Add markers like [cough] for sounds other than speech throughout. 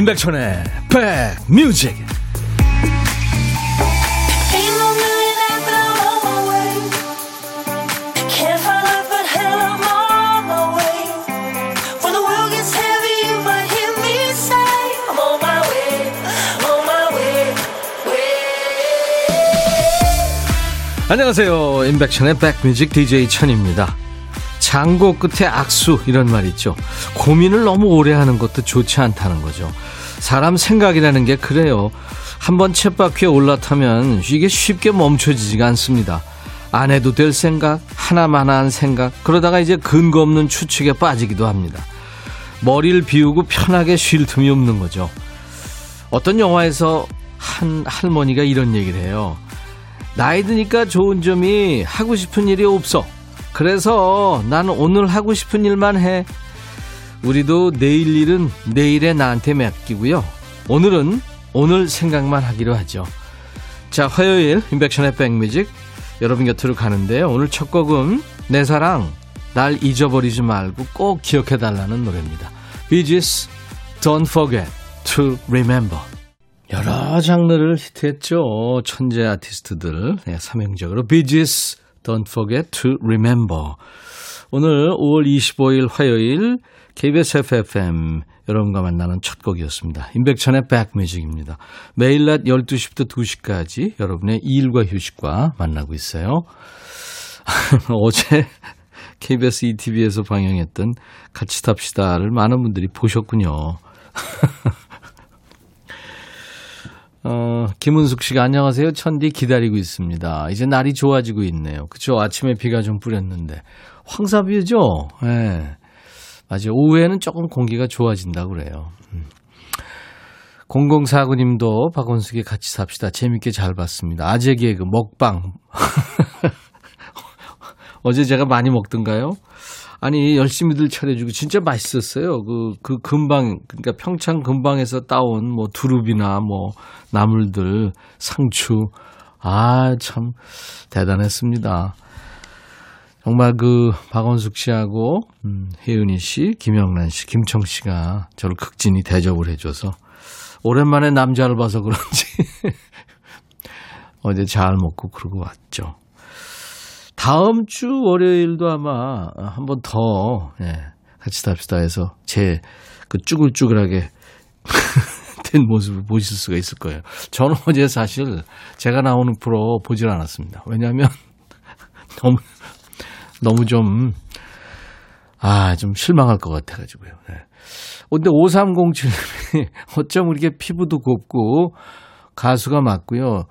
임백천의 백뮤직. 안녕하세요. 임백천의 백뮤직 DJ 천입니다. 장고 끝에 악수 이런 말 있죠. 고민을 너무 오래 하는 것도 좋지 않다는 거죠 사람 생각이라는 게 그래요. 한번 쳇바퀴에 올라타면 이게 쉽게 멈춰지지가 않습니다. 안 해도 될 생각, 하나만한 생각, 그러다가 이제 근거 없는 추측에 빠지기도 합니다. 머리를 비우고 편하게 쉴 틈이 없는 거죠. 어떤 영화에서 한 할머니가 이런 얘기를 해요. 나이 드니까 좋은 점이 하고 싶은 일이 없어. 그래서 나는 오늘 하고 싶은 일만 해. 우리도 내일 일은 내일에 나한테 맡기고요. 오늘은 오늘 생각만 하기로 하죠. 자, 화요일 임백천의 백뮤직 여러분 곁으로 가는데요. 오늘 첫 곡은 내 사랑 날 잊어버리지 말고 꼭 기억해 달라는 노래입니다. 비지스 Don't Forget to Remember 여러 장르를 히트했죠. 천재 아티스트들 네, 삼형제 그룹 비지스 Don't Forget to Remember 오늘 5월 25일 화요일 KBS FFM 여러분과 만나는 첫 곡이었습니다. 임백천의 백뮤직입니다. 매일 낮 12시부터 2시까지 여러분의 일과 휴식과 만나고 있어요. [laughs] 어제 KBS ETV에서 방영했던 같이 탑시다를 많은 분들이 보셨군요. [laughs] 어, 김은숙 씨가 안녕하세요. 천디 기다리고 있습니다. 이제 날이 좋아지고 있네요. 그쵸? 아침에 비가 좀 뿌렸는데. 황사비죠? 예. 네. 맞아요. 오후에는 조금 공기가 좋아진다고 그래요. 음. 0049님도 박원숙이 같이 삽시다. 재밌게 잘 봤습니다. 아재 개그 먹방. [laughs] 어제 제가 많이 먹던가요? 아니 열심히들 차려주고 진짜 맛있었어요. 그, 그 근방 그러니까 평창 근방에서 따온 뭐 두릅이나 뭐 나물들 상추 아 참 대단했습니다. 정말 그 박원숙 씨하고 음, 혜은이 씨, 김영란 씨, 김청 씨가 저를 극진히 대접을 해줘서 오랜만에 남자를 봐서 그런지 [laughs] 어제 잘 먹고 그러고 왔죠. 다음 주 월요일도 아마 한 번 더 예, 같이 답시다 해서 제 그 쭈글쭈글하게 [laughs] 된 모습을 보실 수가 있을 거예요. 저는 어제 사실 제가 나오는 프로 보질 않았습니다. 왜냐하면 [laughs] 너무 너무 좀, 아, 좀 실망할 것 같아가지고요. 네. 근데 5307님이 [laughs] 어쩜 이렇게 피부도 곱고 가수가 맞고요.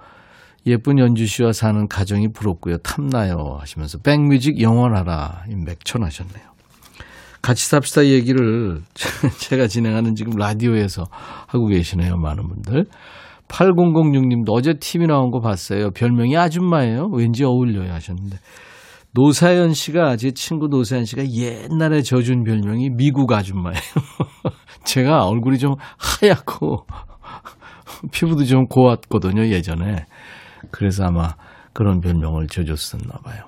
예쁜 연주 씨와 사는 가정이 부럽고요. 탐나요. 하시면서 백뮤직 영원하라. 맥천 하셨네요. 같이 삽시다 얘기를 [laughs] 제가 진행하는 지금 라디오에서 하고 계시네요. 많은 분들. 8006님도 어제 TV 나온 거 봤어요. 별명이 아줌마예요. 왠지 어울려요 하셨는데. 노사연 씨가 제 친구 노사연 씨가 옛날에 져준 별명이 미국 아줌마예요. [laughs] 제가 얼굴이 좀 하얗고 [laughs] 피부도 좀 고왔거든요 예전에. 그래서 아마 그런 별명을 져줬었나 봐요.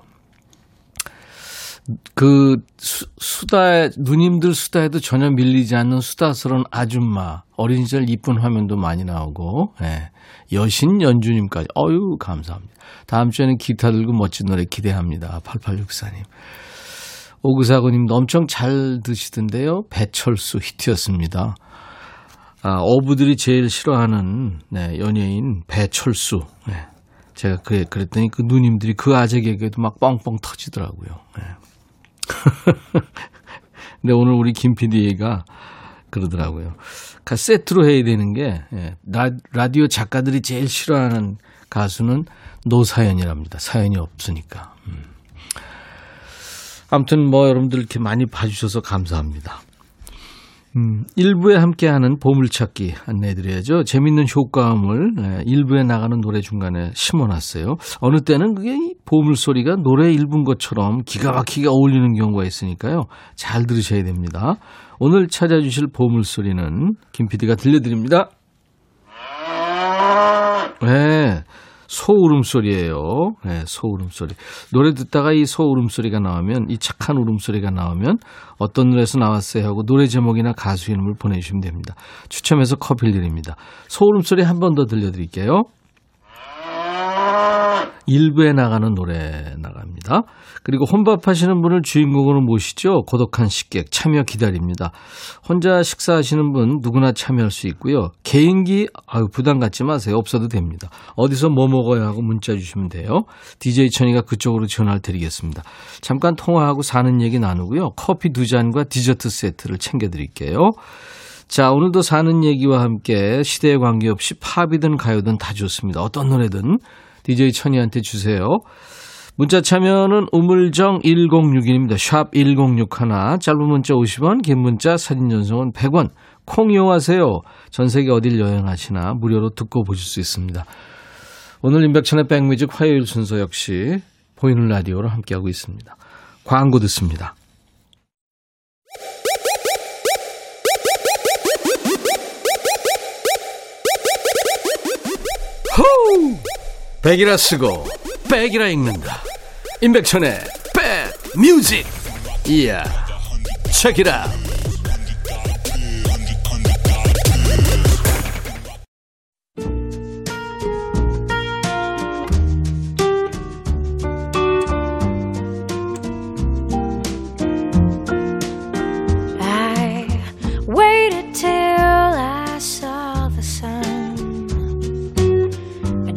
그 수, 수다 누님들 수다에도 전혀 밀리지 않는 수다스러운 아줌마 어린 시절 이쁜 화면도 많이 나오고 예. 여신 연주님까지 어유 감사합니다. 다음 주에는 기타 들고 멋진 노래 기대합니다. 8864님. 오구사고님도 엄청 잘 드시던데요. 배철수 히트였습니다. 아, 어부들이 제일 싫어하는 네, 연예인 배철수. 네. 제가 그, 그랬더니 그 누님들이 그 아재 개그에도 막 뻥뻥 터지더라고요. 네. [laughs] 근데 오늘 우리 김 PD가 그러더라고요. 그 세트로 해야 되는 게 예, 라, 디오 작가들이 제일 싫어하는 가수는 노사연이랍니다. 사연이 없으니까. 음. 아무튼 뭐 여러분들 이렇게 많이 봐주셔서 감사합니다. 음, 1부에 함께하는 보물찾기 안내해드려야죠. 재밌는 효과음을 네, 1부에 나가는 노래 중간에 심어놨어요. 어느 때는 그게 보물소리가 노래 1부인 것처럼 기가 막히게 어울리는 경우가 있으니까요. 잘 들으셔야 됩니다. 오늘 찾아주실 보물소리는 김 PD가 들려드립니다. 네. 소 울음소리예요. 네, 소 울음소리. 노래 듣다가 이 소 울음소리가 나오면 이 착한 울음소리가 나오면 어떤 노래에서 나왔어요 하고 노래 제목이나 가수 이름을 보내주시면 됩니다. 추첨해서 커피를 드립니다. 소 울음소리 한 번 더 들려드릴게요. 일부에 나가는 노래 나갑니다. 그리고 혼밥하시는 분을 주인공으로 모시죠. 고독한 식객 참여 기다립니다. 혼자 식사하시는 분 누구나 참여할 수 있고요. 개인기 아유 부담 갖지 마세요. 없어도 됩니다. 어디서 뭐 먹어야 하고 문자 주시면 돼요. DJ 천이가 그쪽으로 전화를 드리겠습니다. 잠깐 통화하고 사는 얘기 나누고요. 커피 두 잔과 디저트 세트를 챙겨 드릴게요. 자, 오늘도 사는 얘기와 함께 시대에 관계없이 팝이든 가요든 다 좋습니다. 어떤 노래든 DJ 천이한테 주세요. 문자 참여는 우물정 1061입니다. 샵 1061. 짧은 문자 50원, 긴 문자 사진 전송은 100원. 콩 이용하세요. 전 세계 어딜 여행하시나 무료로 듣고 보실 수 있습니다. 오늘 임백천의 백뮤직 화요일 순서 역시 보이는 라디오로 함께하고 있습니다. 광고 듣습니다. 호우! 백이라 쓰고 백이라 읽는다. 임백천의 백뮤직. 이야. 책이라.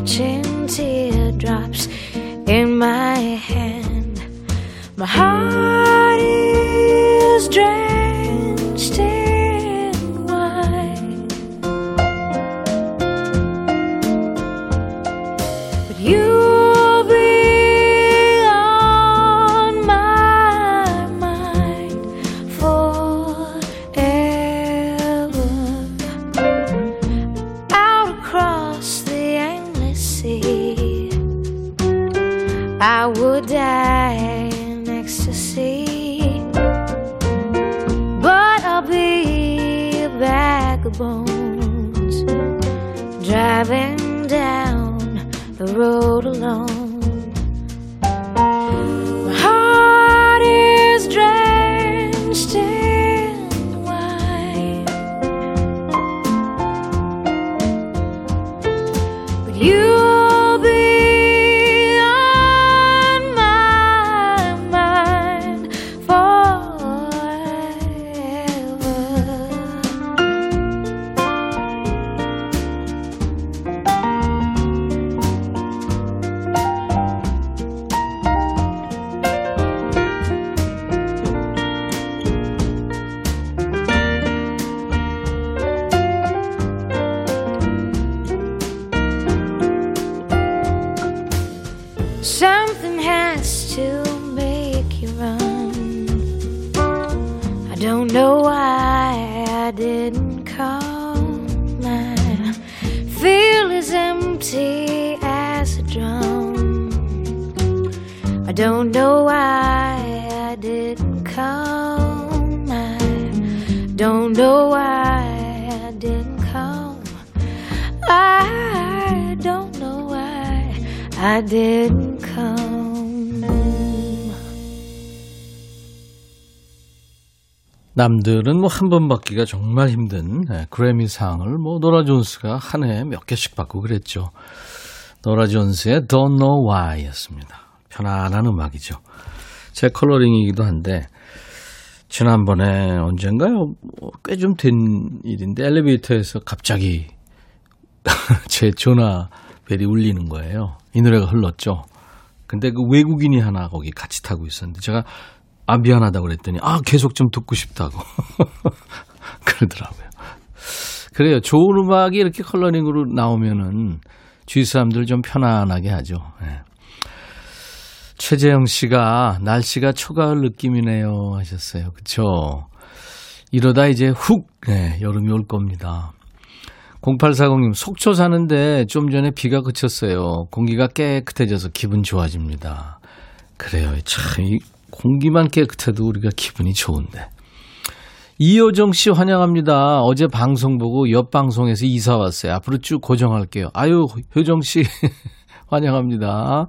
catching teardrops in my hand. My heart 남들은 뭐 한 번 받기가 정말 힘든 예, 그래미상을 뭐 노라 존스가 한 해에 몇 개씩 받고 그랬죠. 노라 존스의 Don't Know Why였습니다. 편안한 음악이죠. 제 컬러링이기도 한데 지난번에 언젠가요? 꽤 좀 된 일인데 엘리베이터에서 갑자기 [laughs] 제 전화벨이 울리는 거예요. 이 노래가 흘렀죠. 근데 그 외국인이 하나 거기 같이 타고 있었는데 제가 아, 미안하다고 그랬더니, 아, 계속 좀 듣고 싶다고. [laughs] 그러더라고요. 그래요. 좋은 음악이 이렇게 컬러링으로 나오면은 주위 사람들 좀 편안하게 하죠. 네. 최재영 씨가 날씨가 초가을 느낌이네요 하셨어요. 그쵸? 이러다 이제 훅, 네, 여름이 올 겁니다. 0840님, 속초 사는데 좀 전에 비가 그쳤어요. 공기가 깨끗해져서 기분 좋아집니다. 그래요. 참, 이 공기만 깨끗해도 우리가 기분이 좋은데. 이효정 씨 환영합니다. 어제 방송 보고 옆 방송에서 이사 왔어요. 앞으로 쭉 고정할게요. 아유, 효정 씨 [laughs] 환영합니다.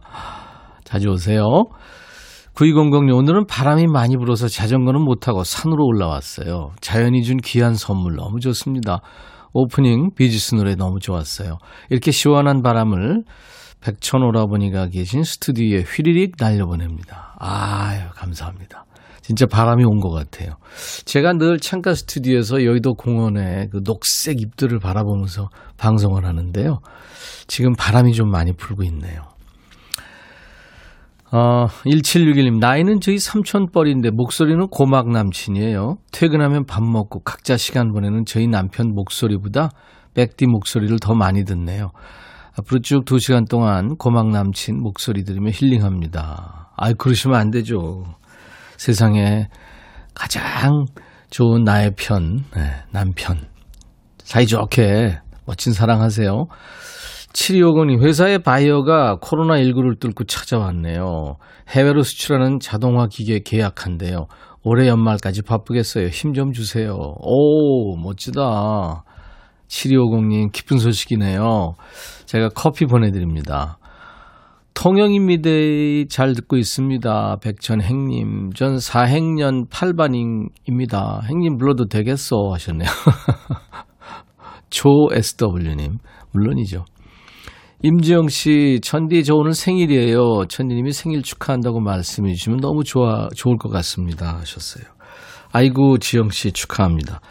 자주 오세요. 9200님, 오늘은 바람이 많이 불어서 자전거는 못하고 산으로 올라왔어요. 자연이 준 귀한 선물 너무 좋습니다. 오프닝 비지스 노래 너무 좋았어요. 이렇게 시원한 바람을 백천 오라버니가 계신 스튜디오에 휘리릭 날려보냅니다. 아유, 감사합니다. 진짜 바람이 온 것 같아요. 제가 늘 창가 스튜디오에서 여의도 공원의 그 녹색 잎들을 바라보면서 방송을 하는데요. 지금 바람이 좀 많이 불고 있네요. 어, 1761님, 나이는 저희 삼촌뻘인데 목소리는 고막 남친이에요. 퇴근하면 밥 먹고 각자 시간 보내는 저희 남편 목소리보다 백디 목소리를 더 많이 듣네요. 앞으로 쭉두 시간 동안 고막 남친 목소리 들으며 힐링합니다. 아이, 그러시면 안 되죠. 세상에 가장 좋은 나의 편, 네, 남편. 사이좋게 멋진 사랑하세요. 7250님, 회사의 바이어가 코로나19를 뚫고 찾아왔네요. 해외로 수출하는 자동화 기계 계약한대요. 올해 연말까지 바쁘겠어요. 힘 좀 주세요. 오, 멋지다. 7250님, 기쁜 소식이네요. 제가 커피 보내드립니다. 통영입니다. 잘 듣고 있습니다. 백천 행님. 전 4행년 8반입니다. 행님 불러도 되겠어 하셨네요. [laughs] 조 SW님. 물론이죠. 임지영 씨, 천디, 저 오늘 생일이에요. 천디님이 생일 축하한다고 말씀해 주시면 너무 좋아, 좋을 것 같습니다. 하셨어요. 아이고, 지영 씨 축하합니다.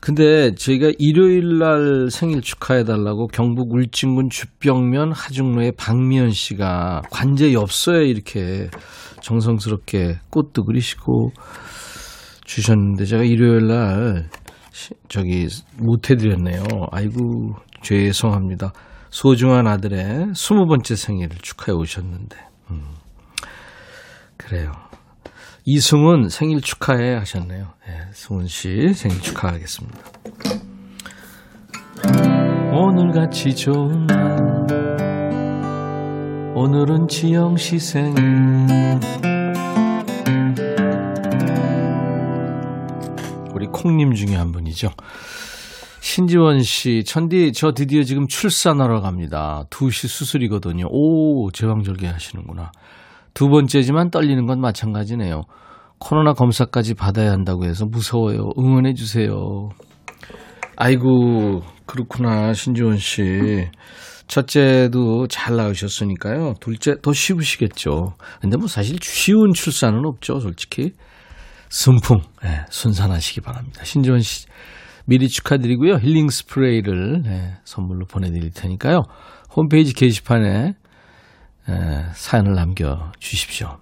근데 저희가 일요일 날 생일 축하해 달라고 경북 울진군 주병면 하중로의 박미연 씨가 관제 엽서에 이렇게 정성스럽게 꽃도 그리시고 주셨는데 제가 일요일 날 저기 못 해드렸네요. 아이고, 죄송합니다. 소중한 아들의 스무 번째 생일을 축하해 오셨는데. 음. 그래요. 이승훈 생일 축하해 하셨네요. 네, 승훈 씨 생일 축하하겠습니다. 오늘같이 좋은 날 오늘은 지영 씨 생일 우리 콩님 중에 한 분이죠. 신지원 씨, 천디, 저 드디어 지금 출산하러 갑니다. 2시 수술이거든요. 오, 제왕절개 하시는구나. 두 번째지만 떨리는 건 마찬가지네요. 코로나 검사까지 받아야 한다고 해서 무서워요. 응원해 주세요. 아이고, 그렇구나, 신지원 씨. 첫째도 잘 나으셨으니까요. 둘째 더 쉬우시겠죠. 근데 뭐 사실 쉬운 출산은 없죠, 솔직히. 순풍, 네, 순산하시기 바랍니다. 신지원 씨. 미리 축하드리고요. 힐링 스프레이를 네, 선물로 보내드릴 테니까요. 홈페이지 게시판에 네, 사연을 남겨주십시오.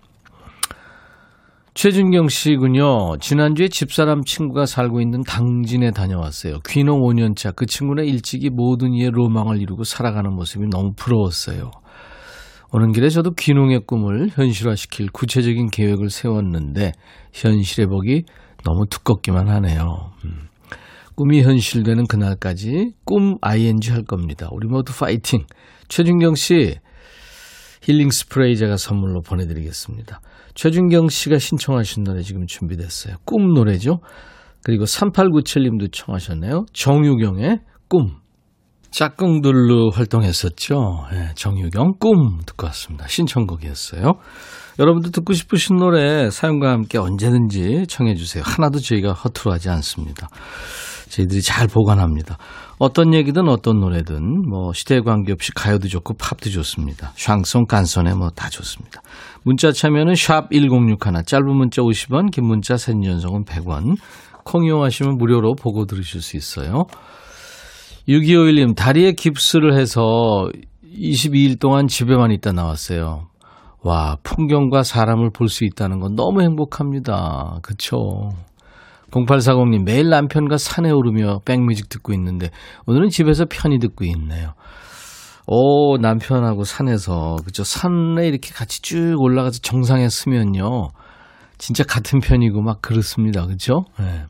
최준경 씨군요. 지난주에 집사람 친구가 살고 있는 당진에 다녀왔어요. 귀농 5년차. 그 친구는 일찍이 모든 이의 로망을 이루고 살아가는 모습이 너무 부러웠어요. 오는 길에 저도 귀농의 꿈을 현실화시킬 구체적인 계획을 세웠는데 현실의 복이 너무 두껍기만 하네요. 음. 꿈이 현실되는 그날까지 꿈 ING 할 겁니다. 우리 모두 파이팅. 최준경 씨 힐링 스프레이 제가 선물로 보내드리겠습니다. 최준경 씨가 신청하신 노래 지금 준비됐어요. 꿈 노래죠. 그리고 3897님도 청하셨네요. 정유경의 꿈. 짝꿍들로 활동했었죠. 네, 정유경 꿈 듣고 왔습니다. 신청곡이었어요. 여러분도 듣고 싶으신 노래 사연과 함께 언제든지 청해 주세요. 하나도 저희가 허투루 하지 않습니다. 저희들이 잘 보관합니다. 어떤 얘기든 어떤 노래든 뭐 시대에 관계없이 가요도 좋고 팝도 좋습니다. 샹송, 깐손에 뭐 다 좋습니다. 문자 참여는 샵 1061, 짧은 문자 50원, 긴 문자 사진 전송은 100원. 콩 이용하시면 무료로 보고 들으실 수 있어요. 6251님, 다리에 깁스를 해서 22일 동안 집에만 있다 나왔어요. 와, 풍경과 사람을 볼 수 있다는 건 너무 행복합니다. 그쵸? 0840님, 매일 남편과 산에 오르며 백뮤직 듣고 있는데, 오늘은 집에서 편히 듣고 있네요. 오, 남편하고 산에서, 그죠? 산에 이렇게 같이 쭉 올라가서 정상에 쓰면요. 진짜 같은 편이고 막 그렇습니다. 그죠? 네.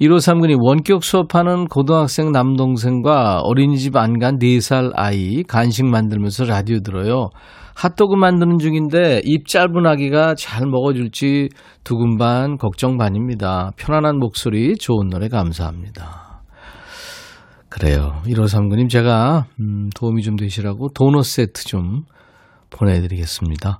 1539님, 원격 수업하는 고등학생 남동생과 어린이집 안 간 4살 아이 간식 만들면서 라디오 들어요. 핫도그 만드는 중인데 입 짧은 아기가 잘 먹어줄지 두근 반 걱정 반입니다. 편안한 목소리 좋은 노래 감사합니다. 그래요. 1539님 제가 음, 도움이 좀 되시라고 도넛 세트 좀 보내드리겠습니다.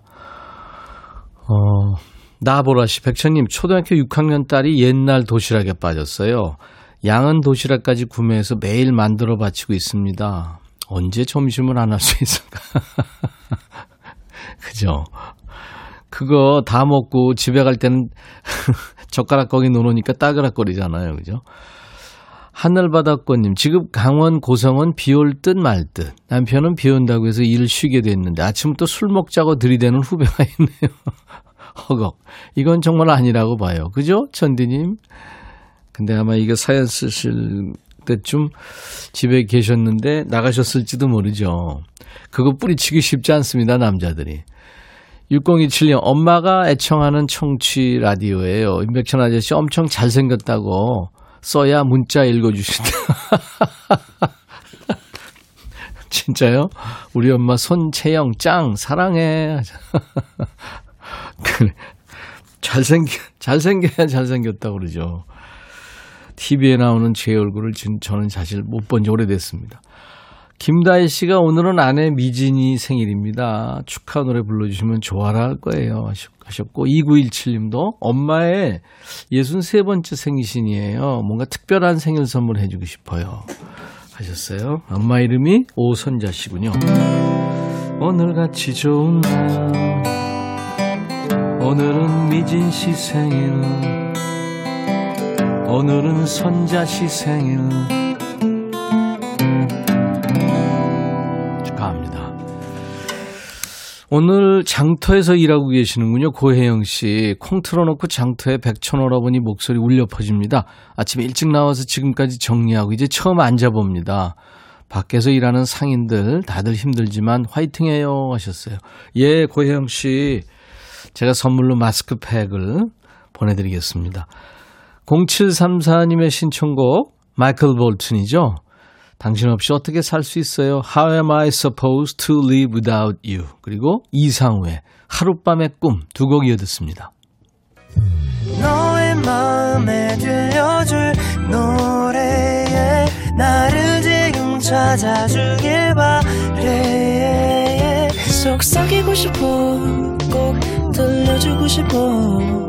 어, 나보라 씨, 백천님, 초등학교 6학년 딸이 옛날 도시락에 빠졌어요. 양은 도시락까지 구매해서 매일 만들어 바치고 있습니다. 언제 점심을 안 할 수 있을까? [laughs] 그죠? 그거 다 먹고 집에 갈 때는 [laughs] 젓가락 거기 놓으니까 따그락거리잖아요. 그죠? 하늘바닷꽃님, 지금 강원 고성은 비 올 듯 말 듯. 남편은 비 온다고 해서 일을 쉬게 됐는데 아침부터 술 먹자고 들이대는 후배가 있네요. [laughs] 허걱. 이건 정말 아니라고 봐요. 그죠? 천디님? 근데 아마 이거 사연 쓰실 때쯤 집에 계셨는데 나가셨을지도 모르죠. 그거 뿌리치기 쉽지 않습니다, 남자들이. 6027년 엄마가 애청하는 청취 라디오예요. 임백천 아저씨 엄청 잘생겼다고 써야 문자 읽어주신다. [laughs] 진짜요? 우리 엄마 손채영 짱 사랑해. [laughs] 그래. 잘생겨, 잘생겨야 잘생겼다고 그러죠. TV에 나오는 제 얼굴을 저는 사실 못 본 지 오래됐습니다. 김다혜 씨가 오늘은 아내 미진이 생일입니다. 축하 노래 불러주시면 좋아라 할 거예요. 하셨고, 2917님도 엄마의 63번째 생신이에요. 뭔가 특별한 생일 선물 해주고 싶어요. 하셨어요. 엄마 이름이 오선자 씨군요. 오늘같이 좋은 날. 오늘은 미진 씨 생일 오늘은 씨 생일 축하합니다. 오늘 장터에서 일하고 계시는군요. 고혜영 씨. 콩 틀어놓고 장터에 백천오라버니 목소리 울려 퍼집니다. 아침에 일찍 나와서 지금까지 정리하고 이제 처음 앉아봅니다. 밖에서 일하는 상인들 다들 힘들지만 화이팅해요 하셨어요. 예, 고혜영 씨. 제가 선물로 마스크팩을 보내드리겠습니다. 0734님의 신청곡 마이클 볼튼이죠. 당신 없이 어떻게 살 수 있어요? How am I supposed to live without you? 그리고 이상우의 하룻밤의 꿈 두 곡 이어 듣습니다. 너의 마음에 들려줄 노래에 나를 지금 찾아주길 바래 속삭이고 싶어 꼭 들려주고 싶어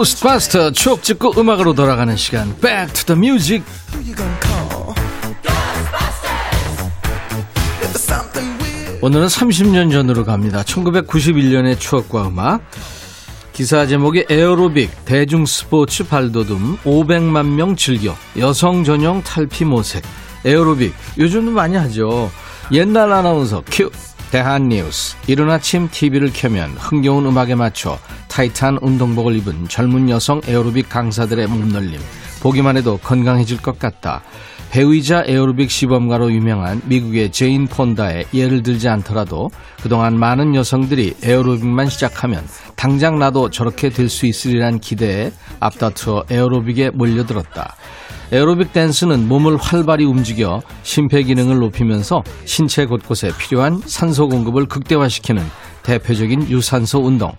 고스트바스터 추억 찍고 음악으로 돌아가는 시간 Back to the Music 오늘은 30년 전으로 갑니다. 1991년의 추억과 음악. 기사 제목이 에어로빅, 대중 스포츠 발돋움, 500만 명 즐겨, 여성 전용 탈피 모색, 에어로빅. 요즘도 많이 하죠. 옛날 아나운서 큐, 대한뉴스. 이른 아침 TV를 켜면 흥겨운 음악에 맞춰 타이트한 운동복을 입은 젊은 여성 에어로빅 강사들의 몸놀림. 보기만 해도 건강해질 것 같다. 배우이자 에어로빅 시범가로 유명한 미국의 제인 폰다의 예를 들지 않더라도 그동안 많은 여성들이 에어로빅만 시작하면 당장 나도 저렇게 될 수 있으리란 기대에 앞다투어 에어로빅에 몰려들었다. 에어로빅 댄스는 몸을 활발히 움직여 심폐 기능을 높이면서 신체 곳곳에 필요한 산소 공급을 극대화시키는 대표적인 유산소 운동.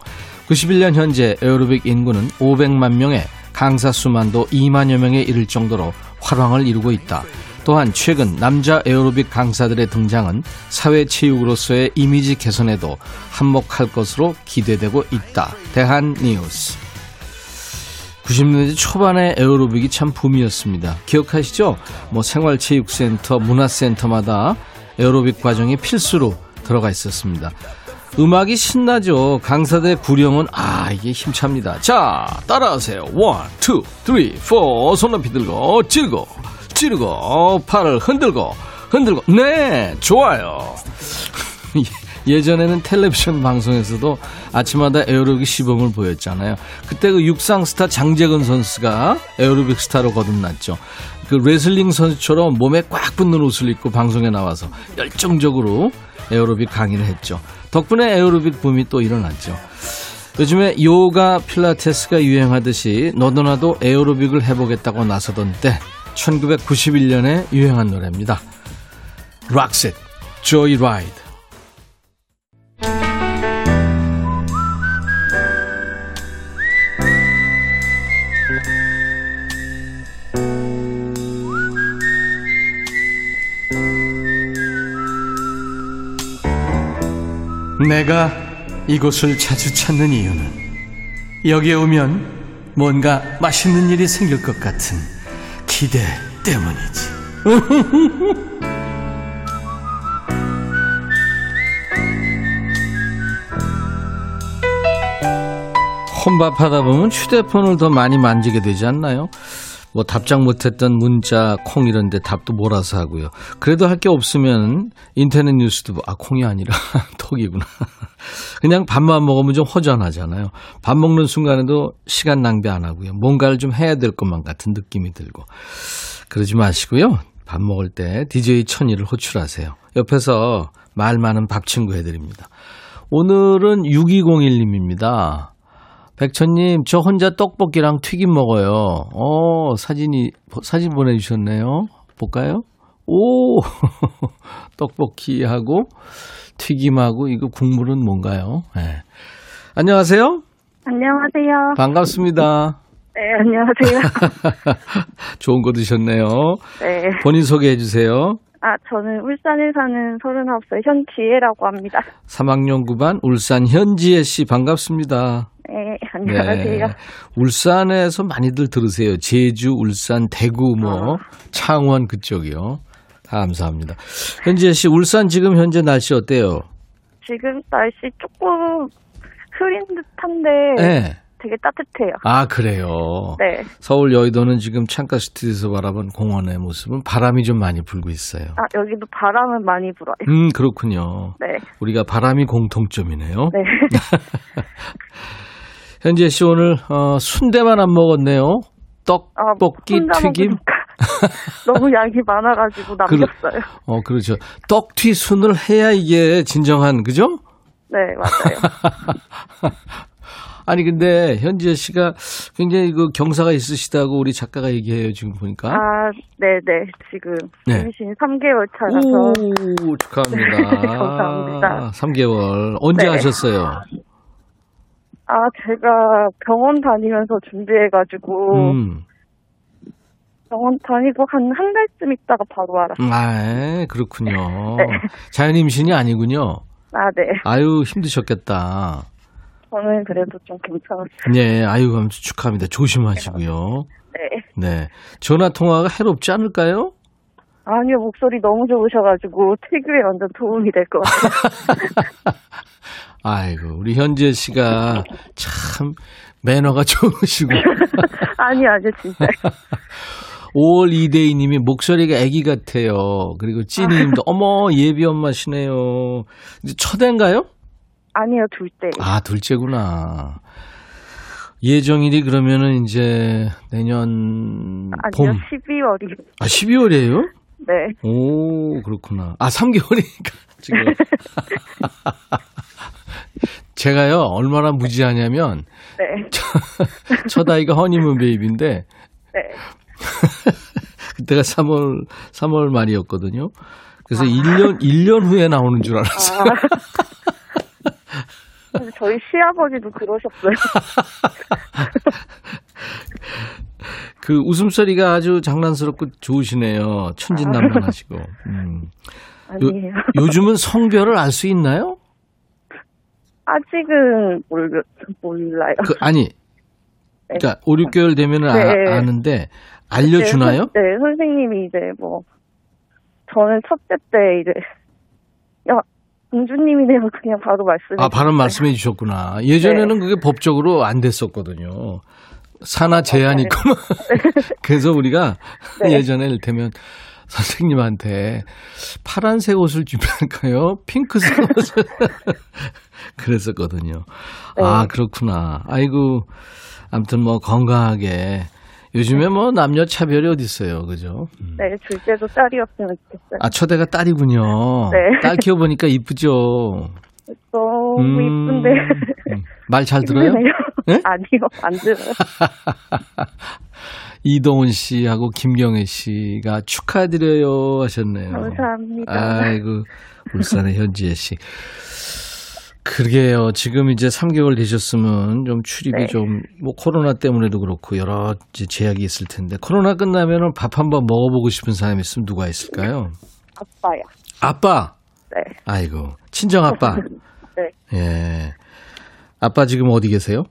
91년 현재 에어로빅 인구는 500만 명에 강사 수만도 2만여 명에 이를 정도로 활황을 이루고 있다. 또한 최근 남자 에어로빅 강사들의 등장은 사회 체육으로서의 이미지 개선에도 한몫할 것으로 기대되고 있다. 대한 뉴스. 90년대 초반에 에어로빅이 참 붐이었습니다. 기억하시죠? 뭐 생활체육센터, 문화센터마다 에어로빅 과정이 필수로 들어가 있었습니다. 음악이 신나죠. 강사대 구령은 아 이게 힘찹니다. 자 따라하세요. one, two, three, four. 손 높이 들고 찌르고 찌르고 팔을 흔들고 흔들고 네 좋아요. [laughs] 예전에는 텔레비전 방송에서도 아침마다 에어로빅 시범을 보였잖아요. 그때 그 육상 스타 장재근 선수가 에어로빅 스타로 거듭났죠. 그 레슬링 선수처럼 몸에 꽉 붙는 옷을 입고 방송에 나와서 열정적으로 에어로빅 강의를 했죠. 덕분에 에어로빅 붐이 또 일어났죠. 요즘에 요가 필라테스가 유행하듯이 너도 나도 에어로빅을 해보겠다고 나서던 때 1991년에 유행한 노래입니다. Roxette, Joyride. 내가 이곳을 자주 찾는 이유는 여기에 오면 뭔가 맛있는 일이 생길 것 같은 기대 때문이지. 혼밥하다 보면 휴대폰을 더 많이 만지게 되지 않나요? 뭐 답장 못했던 문자, 콩 이런데 답도 몰아서 하고요. 그래도 할 게 없으면 인터넷 뉴스도 아 콩이 아니라 [laughs] 톡이구나. 그냥 밥만 먹으면 좀 허전하잖아요. 밥 먹는 순간에도 시간 낭비 안 하고요. 뭔가를 좀 해야 될 것만 같은 느낌이 들고 그러지 마시고요. 밥 먹을 때 DJ 천이를 호출하세요. 옆에서 말 많은 밥 친구 해드립니다. 오늘은 6201님입니다. 백천님, 저 혼자 떡볶이랑 튀김 먹어요. 어, 사진이, 사진 보내주셨네요. 볼까요? 오! [laughs] 떡볶이하고 튀김하고 이거 국물은 뭔가요? 네. 안녕하세요. 안녕하세요. 반갑습니다. 네, 안녕하세요. [laughs] 좋은 거 드셨네요. 네. 본인 소개해 주세요. 아, 저는 울산에 사는 39살 현지혜라고 합니다. 3학년 9반 울산 현지혜 씨 반갑습니다. 네, 안녕하세요. 네. 울산에서 많이들 들으세요. 제주, 울산, 대구, 뭐, 아. 창원 그쪽이요. 감사합니다. 현지혜 씨, 울산 지금 현재 날씨 어때요? 지금 날씨 조금 흐린 듯한데 네. 되게 따뜻해요. 아, 그래요. 네. 서울 여의도는 지금 창가 스트리트에서 바라본 공원의 모습은 바람이 좀 많이 불고 있어요. 아, 여기도 바람은 많이 불어요. 음, 그렇군요. 네. 우리가 바람이 공통점이네요. 네. [laughs] [laughs] 현지혜 씨 오늘 어, 순대만 안 먹었네요. 아, 떡볶이 혼자 튀김. 먹으니까 [laughs] 너무 양이 많아가지고 남겼어요. 어, 그렇죠. 떡튀 순을 해야 이게 진정한, 그죠? 네, 맞아요. [laughs] 아니, 근데 현지혜 씨가 굉장히 그 경사가 있으시다고 우리 작가가 얘기해요, 지금 보니까. 아, 네네. 지금 네. 임신 3개월 차라서 오, 축하합니다. [laughs] 네, 감사합니다. 3개월. 언제 네. 하셨어요? 아, 제가 병원 다니면서 준비해가지고, 음. 병원 다니고 한 한 달쯤 있다가 바로 알았어요. 아, 그렇군요. [laughs] 네. 자연 임신이 아니군요. 아, 네. 아유, 힘드셨겠다. 저는 그래도 좀 괜찮았어요. 네, 아유, 아무튼 축하합니다. 조심하시고요. 네. 네. 전화 통화가 해롭지 않을까요? 아니요, 목소리 너무 좋으셔가지고, 태교에 완전 도움이 될 것 같아요. [laughs] 아이고, 우리 현재 씨가 참 매너가 [laughs] 좋으시고. [laughs] 아니, 아니, 진짜. [laughs] 5월 이대희 님이 목소리가 애기 같아요. 그리고 찌니 님도 어머, 예비 엄마시네요. 이제 첫애인가요? 아니요, 둘째. 아, 둘째구나. 예정일이 그러면은 이제 내년 봄. 아니요, 12월이. 아, 12월이에요? 네. 오, 그렇구나. 아, 3개월이니까 지금. 제가요, 얼마나 무지하냐면, 네. [laughs] 첫 아이가 허니문 베이비인데, 네. [laughs] 그때가 3월 3월 말이었거든요. 그래서 1년 1년 후에 나오는 줄 알았어요. 근데 저희 시아버지도 그러셨어요. [laughs] 그 웃음소리가 아주 장난스럽고 좋으시네요. 천진난만하시고. 음. 아니에요. 요즘은 성별을 알 수 있나요? 아직은 몰, 몰라요. 그 아니. [laughs] 그러니까 5, 6개월 되면은 아, 네. 아 는데 알려주나요? 네, 선- 네, 선생님이 이제 뭐, 저는 첫째 때 이제, 야, 공주님이네요. 그냥 바로 말씀해 아, 바로. 말씀해 주셨구나. 예전에는 그게 법적으로 안 됐었거든요. 산하 제한이 있고. 막. [laughs] 그래서 우리가 네. 예전에 이를테면 선생님한테 파란색 옷을 주면까요? 핑크색 옷을. 그랬었거든요. 네. 아, 그렇구나. 아이고, 아무튼 뭐 건강하게. 요즘에 뭐 남녀 차별이 어디 있어요. 그죠? 음. 네, 둘째도 딸이었으면 좋겠어요. 아, 초대가 딸이군요. 네. 딸 키워보니까 이쁘죠? 너무 음, 이쁜데. 음. 말잘 들어요? 네? [laughs] 아니요, 안 들어요. [laughs] 이동훈 씨하고 김경애 씨가 축하드려요 하셨네요. 감사합니다. 아이고, 울산의 현지혜 씨. 그러게요. 지금 이제 3개월 되셨으면 좀 출입이 네. 좀, 뭐 코로나 때문에도 그렇고 여러 제약이 있을 텐데 코로나 끝나면은 밥 한번 먹어보고 싶은 사람이 있으면 누가 있을까요? 아빠야. 아빠! 네. 아이고, 친정 아빠. [laughs] 네. 예. 아빠 지금 어디 계세요?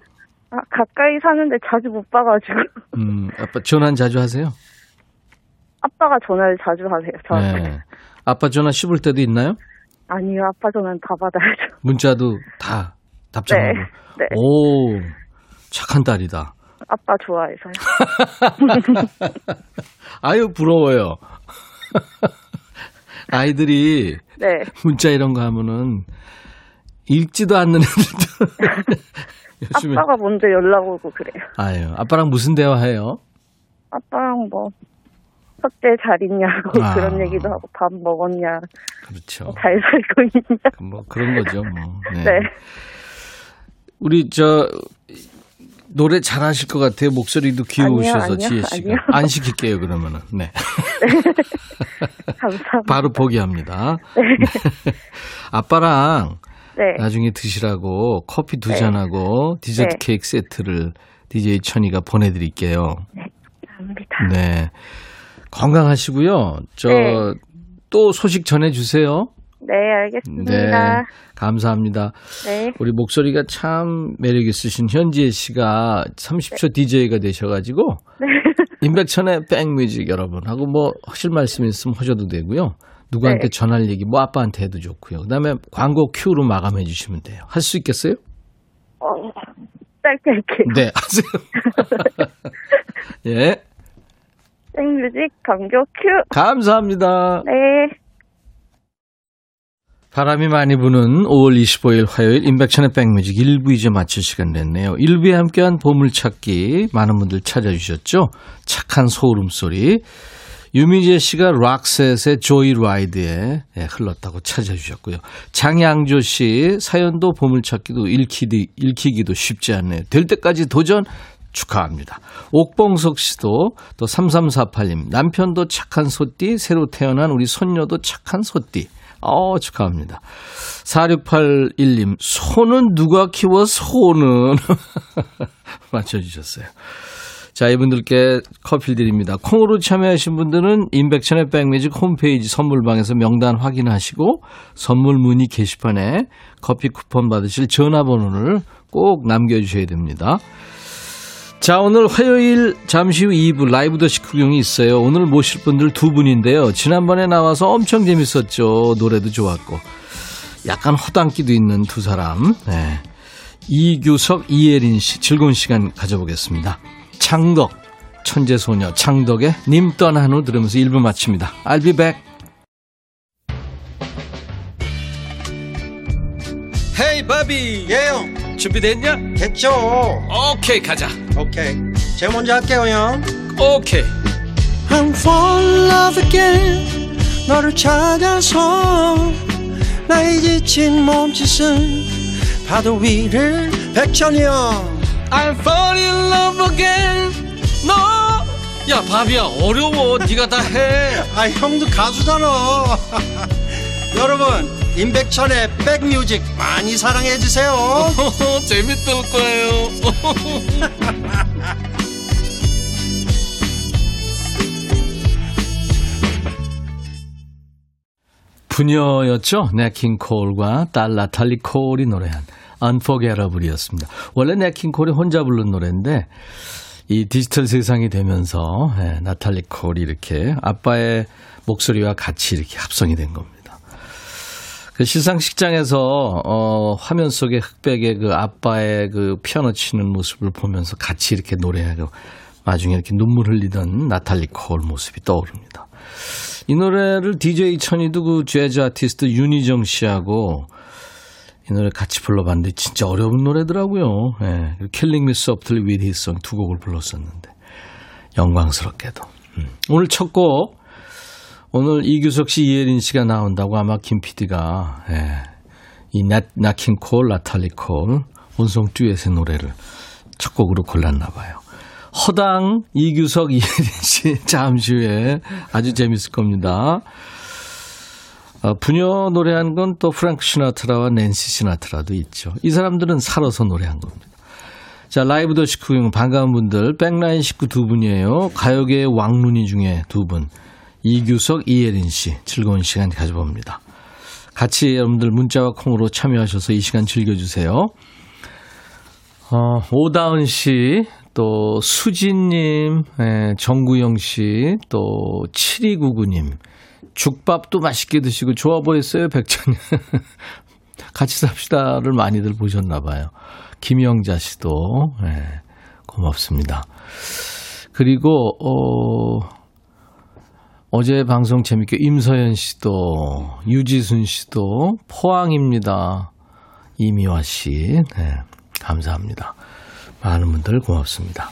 아, 가까이 사는데 자주 못 봐가지고. 음, 아빠 전화 자주 하세요? 아빠가 전화를 자주 하세요, 저한테. 네. 아빠 전화 씹을 때도 있나요? 아니요, 아빠 전화는 다 받아야죠. 문자도 다 답장하고. 네. 네. 오, 착한 딸이다. 아빠 좋아해서요. [laughs] 아유, 부러워요. [laughs] 아이들이 네. 문자 이런 거 하면은 읽지도 않는 애들도 [laughs] [laughs] 요즘에 아빠가 먼저 연락 오고 그래요. 아유, 아빠랑 무슨 대화해요? 아빠랑 뭐, 첫째 잘 있냐고 아. 그런 얘기도 하고, 밥 먹었냐, 그렇죠. 잘 살고 있냐. 뭐 그런 거죠, 뭐. 네. 네. 우리 저 노래 잘하실 것 같아요. 목소리도 귀여우셔서 아니요, 아니요, 지혜 씨가 아니요. 안 시킬게요 그러면은. 네. [laughs] [laughs] 감사합니다. 바로 포기합니다. 아빠랑 네. 나중에 드시라고 커피 두 네. 잔하고 디저트 네. 케이크 세트를 DJ 천이가 보내드릴게요. 감사합니다. 네. 건강하시고요. 저 네. 또 소식 전해주세요. 네, 알겠습니다. 감사합니다. 네. 우리 목소리가 참 매력 있으신 현지혜 씨가 30초 DJ가 되셔가지고 네. [laughs] 임백천의 백뮤직 여러분 하고 뭐 하실 말씀 있으면 하셔도 되고요. 누구한테 네. 전할 얘기 뭐 아빠한테 해도 좋고요. 그다음에 광고 큐로 마감해 주시면 돼요. 할 수 있겠어요? 어, 짧게 할게요. 네, 하세요. [laughs] 예, 생뮤직 강조 큐. 감사합니다. 네. 바람이 많이 부는 5월 25일 화요일 임백천의 백뮤직 1부 이제 마칠 시간 됐네요. 1부에 함께한 보물찾기 많은 분들 찾아주셨죠. 착한 소울음소리. 유미재 씨가 락셋의 조이 라이드에 예, 흘렀다고 찾아주셨고요. 장양조 씨 사연도 보물찾기도 읽히기, 읽히기도 쉽지 않네요. 될 때까지 도전 축하합니다. 옥봉석 씨도 또 3348님 남편도 착한 소띠 새로 태어난 우리 손녀도 착한 소띠 어, 축하합니다. 4681님, 소는 누가 키워, 소는? [laughs] 맞춰주셨어요. 자, 이분들께 커피 드립니다. 콩으로 참여하신 분들은 인백천의 백뮤직 홈페이지 선물방에서 명단 확인하시고 선물 문의 게시판에 커피 쿠폰 받으실 전화번호를 꼭 남겨주셔야 됩니다. 자, 오늘 화요일 잠시 후 2부 라이브 더시 구경이 있어요. 오늘 모실 분들 두 분인데요. 지난번에 나와서 엄청 재밌었죠. 노래도 좋았고. 약간 허당기도 있는 두 사람. 네. 이규석, 이예린 씨 즐거운 시간 가져보겠습니다. 창덕, 천재소녀 창덕의 님 떠난 후 들으면서 1부 마칩니다. I'll be back. 헤이 바비 예영. 준비됐냐? 됐죠. 오케이 가자. 오케이. 제가 먼저 할게요 형. 오케이. I'm fall in love again 너를 찾아서 나의 지친 몸짓은 파도 위를 백천이 형 I'm fall in love again 너야 바비야 어려워 네가 다 해. [laughs] 아 형도 가수잖아 [laughs] 여러분 임백천의 백뮤직 많이 사랑해 주세요 [laughs] 재밌을 거예요. 부녀였죠. 네킹 콜과 딸 나탈리 콜이 노래한 Unforgettable이었습니다. 원래 네킹 콜이 혼자 부른 노래인데 이 디지털 세상이 되면서 예, 나탈리 콜이 이렇게 아빠의 목소리와 같이 이렇게 합성이 된 겁니다. 그 시상식장에서 어, 화면 속에 흑백의 그 아빠의 그 피아노 치는 모습을 보면서 같이 이렇게 노래하고 나중에 이렇게 눈물 흘리던 나탈리 콜 모습이 떠오릅니다. 이 노래를 DJ 천이도 그 재즈 아티스트 윤희정 씨하고 이 노래 같이 불러봤는데 진짜 어려운 노래더라고요. 예. Me Softly with His Song 두 곡을 불렀었는데 영광스럽게도. 음. 오늘 첫 곡 오늘 이규석 씨, 이혜린 씨가 나온다고 아마 김 PD가 예. 이 나, 나킹 콜, 나탈리 콜 온송 듀엣의 노래를 첫 곡으로 골랐나 봐요. 허당 이규석 [laughs] 이혜린 씨 잠시 후에 아주 재밌을 겁니다. 어, 부녀 노래한 건 또 프랑크 시나트라와 낸시 시나트라도 있죠. 이 사람들은 살아서 노래한 겁니다. 자, 라이브 더 식구용 반가운 분들, 백라인 식구 두 분이에요. 가요계의 왕눈이 중에 두 분. 이규석, 이예린 씨. 즐거운 시간 가져봅니다. 같이 여러분들 문자와 콩으로 참여하셔서 이 시간 즐겨주세요. 어, 오다은 씨, 또 수진님, 예, 정구영 씨, 또 7299님. 죽밥도 맛있게 드시고 좋아 보였어요, 백천이. [laughs] 같이 삽시다를 많이들 보셨나 봐요. 김영자 씨도 예, 고맙습니다. 그리고 어 어제 방송 재밌게 임서연 씨도 유지순 씨도 포항입니다. 이미화 씨. 네, 감사합니다. 많은 분들 고맙습니다.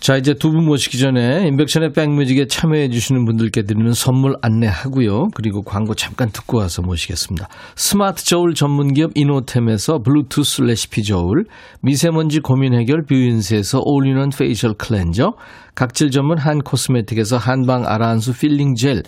자, 이제 두 분 모시기 전에 임백천의 백뮤직에 참여해 주시는 분들께 드리는 선물 안내하고요. 그리고 광고 잠깐 듣고 와서 모시겠습니다. 스마트 저울 전문기업 이노템에서 블루투스 레시피 저울, 미세먼지 고민 해결 뷰인스에서 all-in-one facial cleanser, 각질 전문 한 코스메틱에서 한방 아라한수 peeling gel,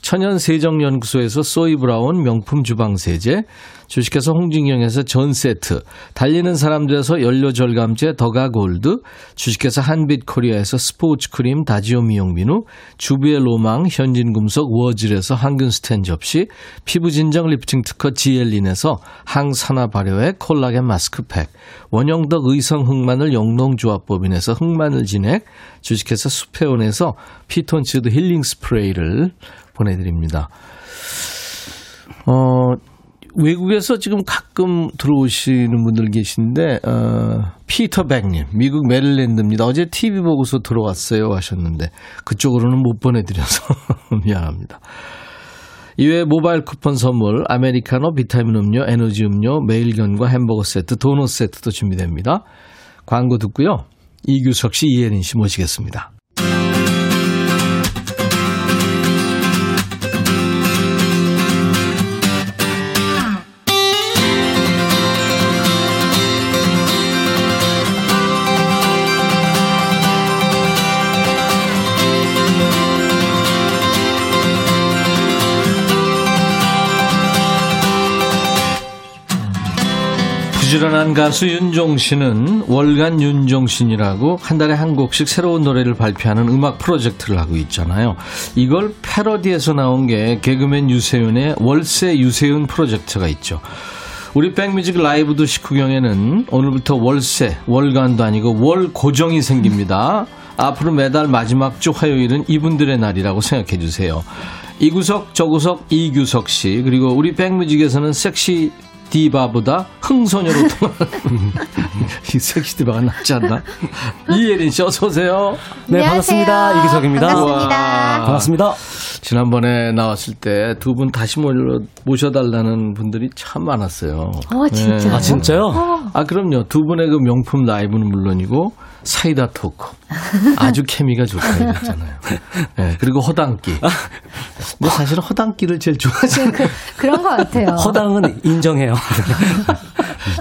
천연 세정연구소에서 소이브라운 명품 주방세제, 주식회사 홍진경에서 전 세트, 달리는 사람들에서 연료절감제 더가골드, 주식회사 한빛코리아에서 스포츠크림 다지오 미용비누, 주부의 로망 현진금속 워즐에서 항균스텐 접시, 피부진정 리프팅 특허 지엘린에서 항산화 발효의 콜라겐 마스크팩, 원형덕 의성 흑마늘 영농조합법인에서 흑마늘 진액, 주식회사 수페온에서 피톤치드 힐링 스프레이를 보내드립니다. 어, 외국에서 지금 가끔 들어오시는 분들 계신데, 어, 피터 백님, 미국 메릴랜드입니다. 어제 TV 보고서 들어왔어요 하셨는데, 그쪽으로는 못 보내드려서 [laughs] 미안합니다. 이외에 모바일 쿠폰 선물, 아메리카노, 비타민 음료, 에너지 음료, 매일견과 햄버거 세트, 도넛 세트도 준비됩니다. 광고 듣고요. 이규석 씨, 이혜린 씨 모시겠습니다. 부지런한 가수 윤종 신은 월간 윤종신이라고 한 달에 한 곡씩 새로운 노래를 발표하는 음악 프로젝트를 하고 있잖아요. 이걸 패러디에서 나온 게 개그맨 유세윤의 월세 유세윤 프로젝트가 있죠. 우리 백뮤직 라이브도 식후경에는 오늘부터 월세, 월간도 아니고 월 고정이 생깁니다. 앞으로 매달 마지막 주 화요일은 이분들의 날이라고 생각해 주세요. 이구석, 저구석, 이규석 씨, 그리고 우리 백뮤직에서는 섹시 디바보다 흥소녀로 [laughs] 통하는 이 섹시 디바가 낫지 않나? [laughs] 이예린 씨 어서 오세요. 네, 반갑습니다. 이기석입니다. 반갑습니다. 반갑습니다. 지난번에 나왔을 때 두 분 다시 모셔, 모셔달라는 분들이 참 많았어요. 어, 진짜요? 아, 진짜요? 아, 그럼요. 두 분의 그 명품 라이브는 물론이고, 사이다 토크. 아주 케미가 좋다고 했잖아요. 네, 그리고 허당끼. 근데 사실은 허당끼를 제일 좋아하잖아요. 그런 것 같아요. 허당은 인정해요.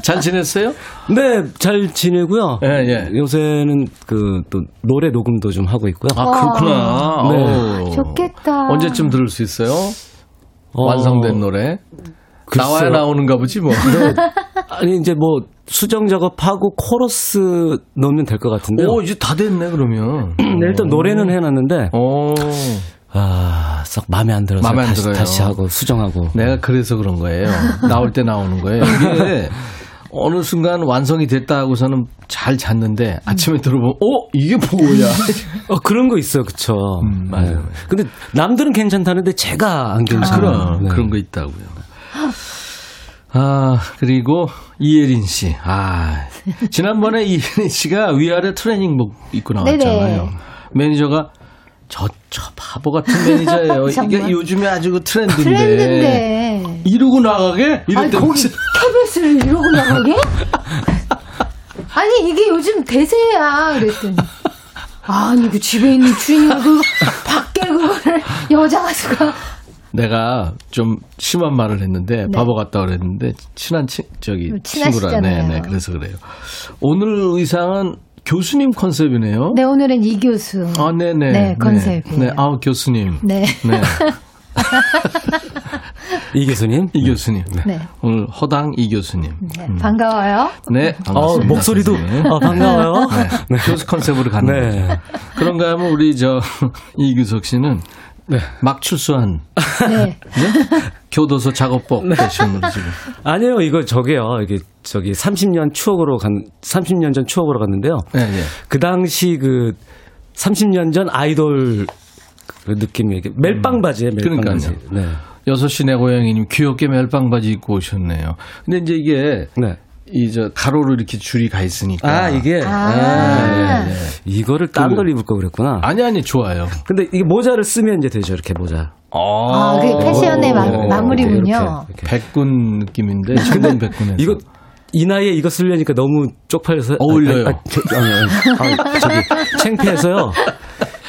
잘 지냈어요? 네, 잘 지내고요. 예, 예. 요새는 그 또 노래 녹음도 좀 하고 있고요. 아, 그렇구나. 네. 오. 좋겠다. 언제쯤 들을 수 있어요? 어, 완성된 노래? 글쎄요. 나와야 나오는가 보지 뭐. [laughs] 아니 이제 뭐 수정 작업하고 코러스 넣으면 될 것 같은데요. 오, 이제 다 됐네, 그러면. [clears throat] 네, 일단 노래는 해놨는데 오. 아, 썩 마음에 안 들어서 마음에 안 다시, 들어요. 다시 하고 수정하고. 내가 그래서 그런 거예요. [laughs] 나올 때 나오는 거예요. 이게 어느 순간 완성이 됐다 하고서는 잘 잤는데 아침에 들어보면, 어? 이게 뭐야? [laughs] 어 그런 거 있어요, 그쵸? 음, 맞아요. 네. 근데 남들은 괜찮다는데 제가 안 아, 괜찮아요. 그럼 네. 그런 거 있다고요. 아 그리고 이예린 씨, 아 지난번에 [laughs] 이예린 씨가 위아래 트레이닝복 입고 나왔잖아요. 네네. 매니저가 저, 저 바보 같은 매니저예요. [laughs] 이게. 요즘에 아주 그 트렌드인데. 트렌드인데. 이러고 나가게? 이럴 아니, 때 거기 캐럿을 이러고 나가게? [laughs] 아니, 이게 요즘 대세야. 그랬더니. 아니, 그 집에 있는 주인이 그 밖에 그거를 여자 가수가. 내가 좀 심한 말을 했는데 바보 같다 그랬는데 친한 친 저기 친구라 네. 친하시잖아요. 네네 그래서 그래요. 오늘 의상은 교수님 컨셉이네요. 네, 오늘은 이 교수. 아, 네네. 네, 컨셉이에요. 네, 아우 교수님. 네. 네. 이 교수님. 이 교수님. 네. 오늘 허당 이 교수님. 네, 반가워요. 네, 어, 반갑습니다. 목소리도. 어, 반가워요. 네, 교수 컨셉으로 가는 네. 거죠. 그런가 하면 우리 저 [laughs] 이규석 씨는 막 출소한 네. 교도소 작업복 패션으로 지금. 아니에요, 이거 저게요. 이게 저기 30년 추억으로 간 30년 전 추억으로 갔는데요. 네, 네. 그 당시 그 30년 전 아이돌 그 느낌이 이게 멜빵 바지에 멜빵 바지. 그러니까요. 네. 여섯 시내 고양이님 귀엽게 멜빵 바지 입고 오셨네요. 근데 이제 이게 네. 이 저 가로로 이렇게 줄이 가 있으니까. 아, 이게 아. 네, 네. 이거를 딴 걸 입을 걸 그랬구나. 아니 아니 좋아요. 근데 이게 모자를 쓰면 이제 되죠, 이렇게 모자. 아, 그게 패션의 마, 오. 마무리군요. 이렇게, 이렇게. 백군 느낌인데 청년 백군에서 이거 이 나이에 이거 쓰려니까 너무 쪽팔려서 어울려요. 아, 아, 저, 아니, 아니, 아, 저기 창피해서요.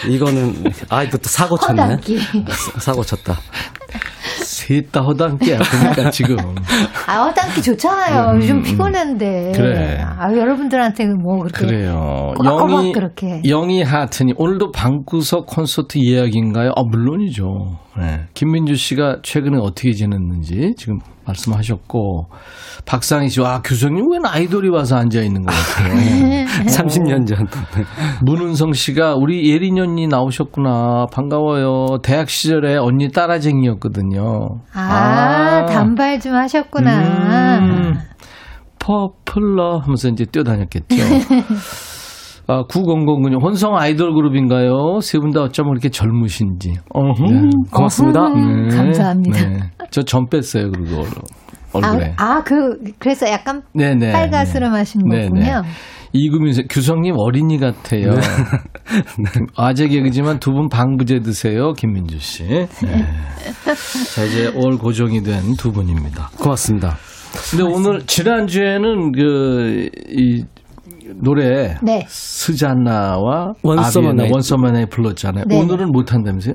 이거는 아 이거 또 사고 쳤네. 사고 쳤다. 셋다 허당깨야 그러니까 지금. 아, 허당끼 좋잖아요. 요즘 피곤한데. 음, 그래. 아, 여러분들한테는 뭐 그렇게. 그래요. 영희 그렇게. 영희 하트님 오늘도 방구석 콘서트 예약인가요? 아 물론이죠. 네. 김민주 씨가 최근에 어떻게 지냈는지 지금 말씀하셨고 박상희 씨, 와 교수님 웬 아이돌이 와서 앉아 있는 것 같아요. [laughs] 30년 전. 문은성 씨가 우리 예린 언니 나오셨구나 반가워요. 대학 시절에 언니 따라쟁이였거든요. 아, 단발 좀 하셨구나. 음, 퍼플러 하면서 이제 뛰어다녔겠죠. [laughs] 아, 9009님, 혼성 아이돌 그룹인가요? 세 분 다 어쩜 그렇게 젊으신지. 어흥. 네, 고맙습니다. 어흥, 감사합니다. 네. 저점 뺐어요, 그리고 얼- 얼굴에. 아, 아, 그, 그래서 약간 네네. 빨가스름하신 네네. 거군요. 이구민 씨, 규성님 어린이 같아요. 네. [laughs] 아재 개그지만 두 분 방부제 드세요, 김민주 씨. 네. 자, 이제 올 고정이 된 두 분입니다. 고맙습니다. 근데 오늘 지난주에는 그, 이, 노래 네. 스잔나와 Night. 원서머나이 불렀잖아요. 네. 오늘은 못 한다면서요?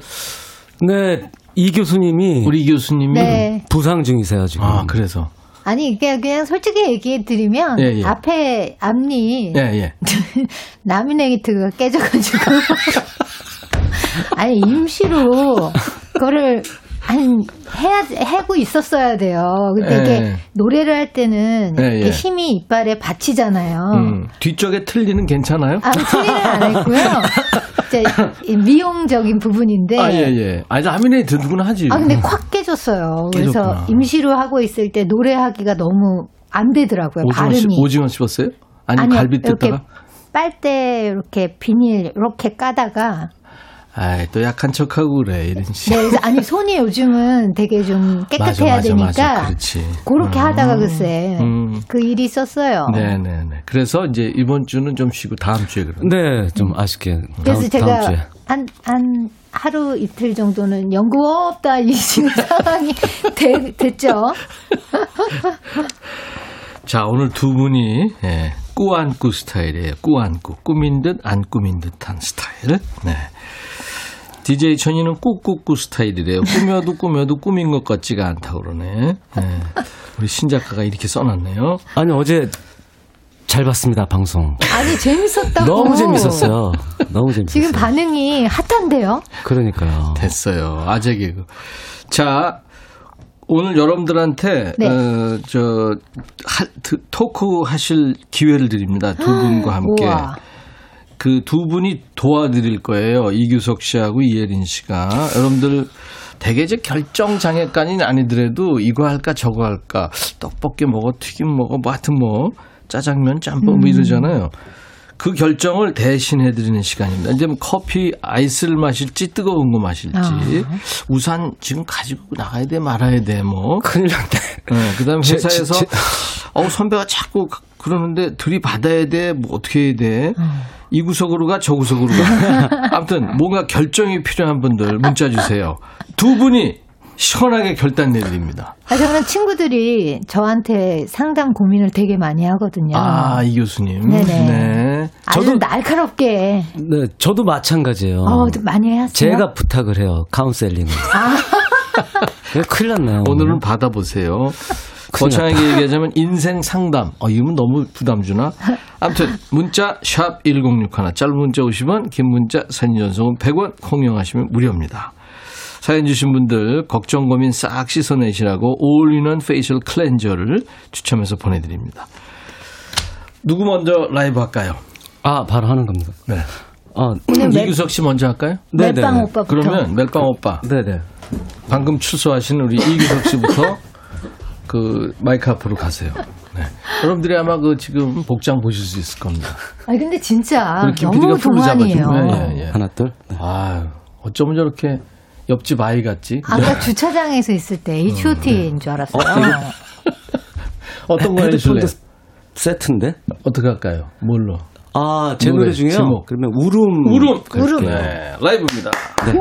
네, 이 교수님이 우리 교수님이 네. 부상 중이세요 지금. 아 그래서 아니, 이게 그냥 솔직히 얘기해 드리면, 예, 예. 앞에 앞니, 예 예. [laughs] 라미네이트가 깨져가지고. [laughs] 아니, 임시로, 그거를, 한, 해야, 해고 있었어야 돼요. 근데 예. 이게 노래를 할 때는 예, 예. 이렇게 힘이 이빨에 받치잖아요. 음, 뒤쪽에 틀리는 괜찮아요? 아, 틀리는 안 했고요. 이제 이 미용적인 부분인데. 아 예 예. 아니 라미네 드는구나 하지. 아, 근데 콱 깨졌어요. 그래서 깨졌구나. 임시로 하고 있을 때 노래하기가 너무 안 되더라고요. 오징어 씹, 발음이. 오징어 씹었어요? 아니 아니요, 갈비 뜯다가? 빨대 이렇게 비닐 이렇게 까다가 아이 또 약한 척하고 그래 이런 씨. 네, 그래서 아니 손이 요즘은 되게 좀 깨끗해야 맞아, 되니까 맞아, 맞아. 그렇지. 그렇게 음. 하다가 글쎄 음. 그 일이 있었어요. 네네네. 그래서 이제 이번 주는 좀 쉬고 다음 주에 그럼. 네, 좀 아쉽게. 그래서 다음, 다음 주에. 제가 한, 한 하루 이틀 정도는 연구 없다 이 지금 [laughs] 상황이 되, 됐죠. [laughs] 자, 오늘 두 분이 예, 꾸안꾸 스타일이에요. 꾸안꾸. 꾸민 듯 안 꾸민 듯한 스타일. 네. DJ 천이는 꾹꾹꾹 스타일이래요. 꾸며도 꾸며도 꾸민 것 같지가 않다 그러네. 네. 우리 신 작가가 이렇게 써놨네요. 아니 어제 잘 봤습니다 방송. 아니 재밌었다고. 너무 재밌었어요. 너무 재밌었어요. 지금 반응이 핫한데요? 그러니까요. 됐어요. 아재 개그. 자, 오늘 여러분들한테 네. 어, 저 하, 토크 하실 기회를 드립니다. 두 분과 함께. 우와. 그 두 분이 도와드릴 거예요. 이규석 씨하고 이예린 씨가. 여러분들 되게 이제 결정 장애까지는 아니더라도 이거 할까 저거 할까 떡볶이 먹어 튀김 먹어 뭐 하여튼 뭐 짜장면 짬뽕 뭐 이러잖아요. 그 결정을 대신해 드리는 시간입니다. 이제 뭐 커피 아이스를 마실지 뜨거운 거 마실지 아. 우산 지금 가지고 나가야 돼 말아야 돼 뭐. 큰일 났네. 네, 그다음에 제- 회사에서 제- 어 선배가 자꾸 그- 그러는데 들이받아야 돼. 뭐 어떻게 해야 돼? 이 구석으로 가, 저 구석으로 가. [laughs] 아무튼 뭔가 결정이 필요한 분들 문자 주세요. 두 분이 시원하게 결단 내드립니다. 아, 저는 친구들이 저한테 상담 고민을 되게 많이 하거든요. 아, 이 교수님. 네네. 네. 아주 저도- 날카롭게 네, 저도 마찬가지예요. 어, 많이 하세요. 제가 부탁을 해요. 카운셀링을. 아. 큰일 났네요. 오늘은 받아보세요. 거창하게 얘기하자면 인생 상담. 어, 이건 너무 부담 주나? 아무튼 문자 샵 1061, 짧은 문자 50원, 긴 문자 사진 전송은 100원, 콩 이용하시면 무료입니다. 사연 주신 분들 걱정 고민 싹 씻어내시라고 all-in-one facial cleanser를 추첨해서 보내드립니다. 누구 먼저 라이브 할까요? 아, 바로 하는 겁니다. 네. 아, 이규석 씨 먼저 할까요? 네네. 멜빵 오빠부터. 그러면 멜빵 오빠 네네. 방금 출소하신 우리 이규석 씨부터 그 마이크 앞으로 가세요. 네. 여러분들이 아마 그 지금 복장 보실 수 있을 겁니다. 아 근데 진짜 너무 동안이에요. 잡아주면 예, 예. 하나, 둘. 네. 아 어쩌면 저렇게 옆집 아이 같지? 아까 주차장에서 있을 때 H.O.T인 줄 알았어요. [laughs] 어 떤 거 해 줄래? 헤드폰도 세트인데? 어떻게 할까요? 뭘로? 아, 제 노래, 노래, 중에요? 제목. 그러면 울음. 울음. 갈게요. 네, 라이브입니다. 까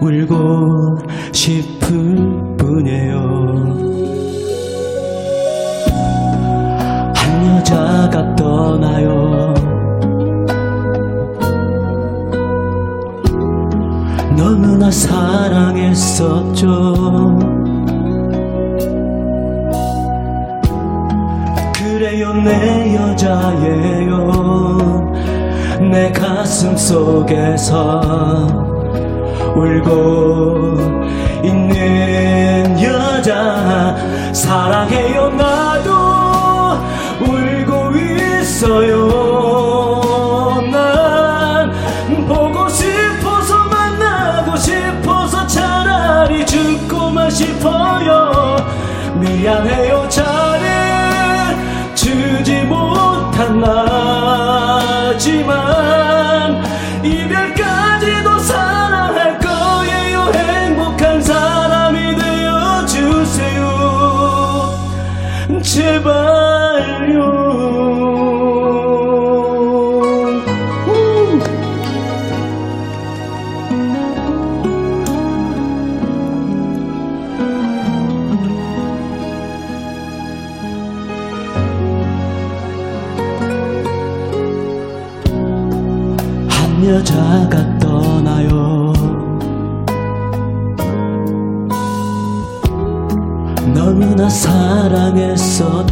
울고 싶을 뿐이에요. 한 여자가 떠나요. 너무나 사랑했었죠. 그래요, 내 여자예요. 내 가슴 속에서 울고 있는 여자. 사랑해요 나도 울고 있어요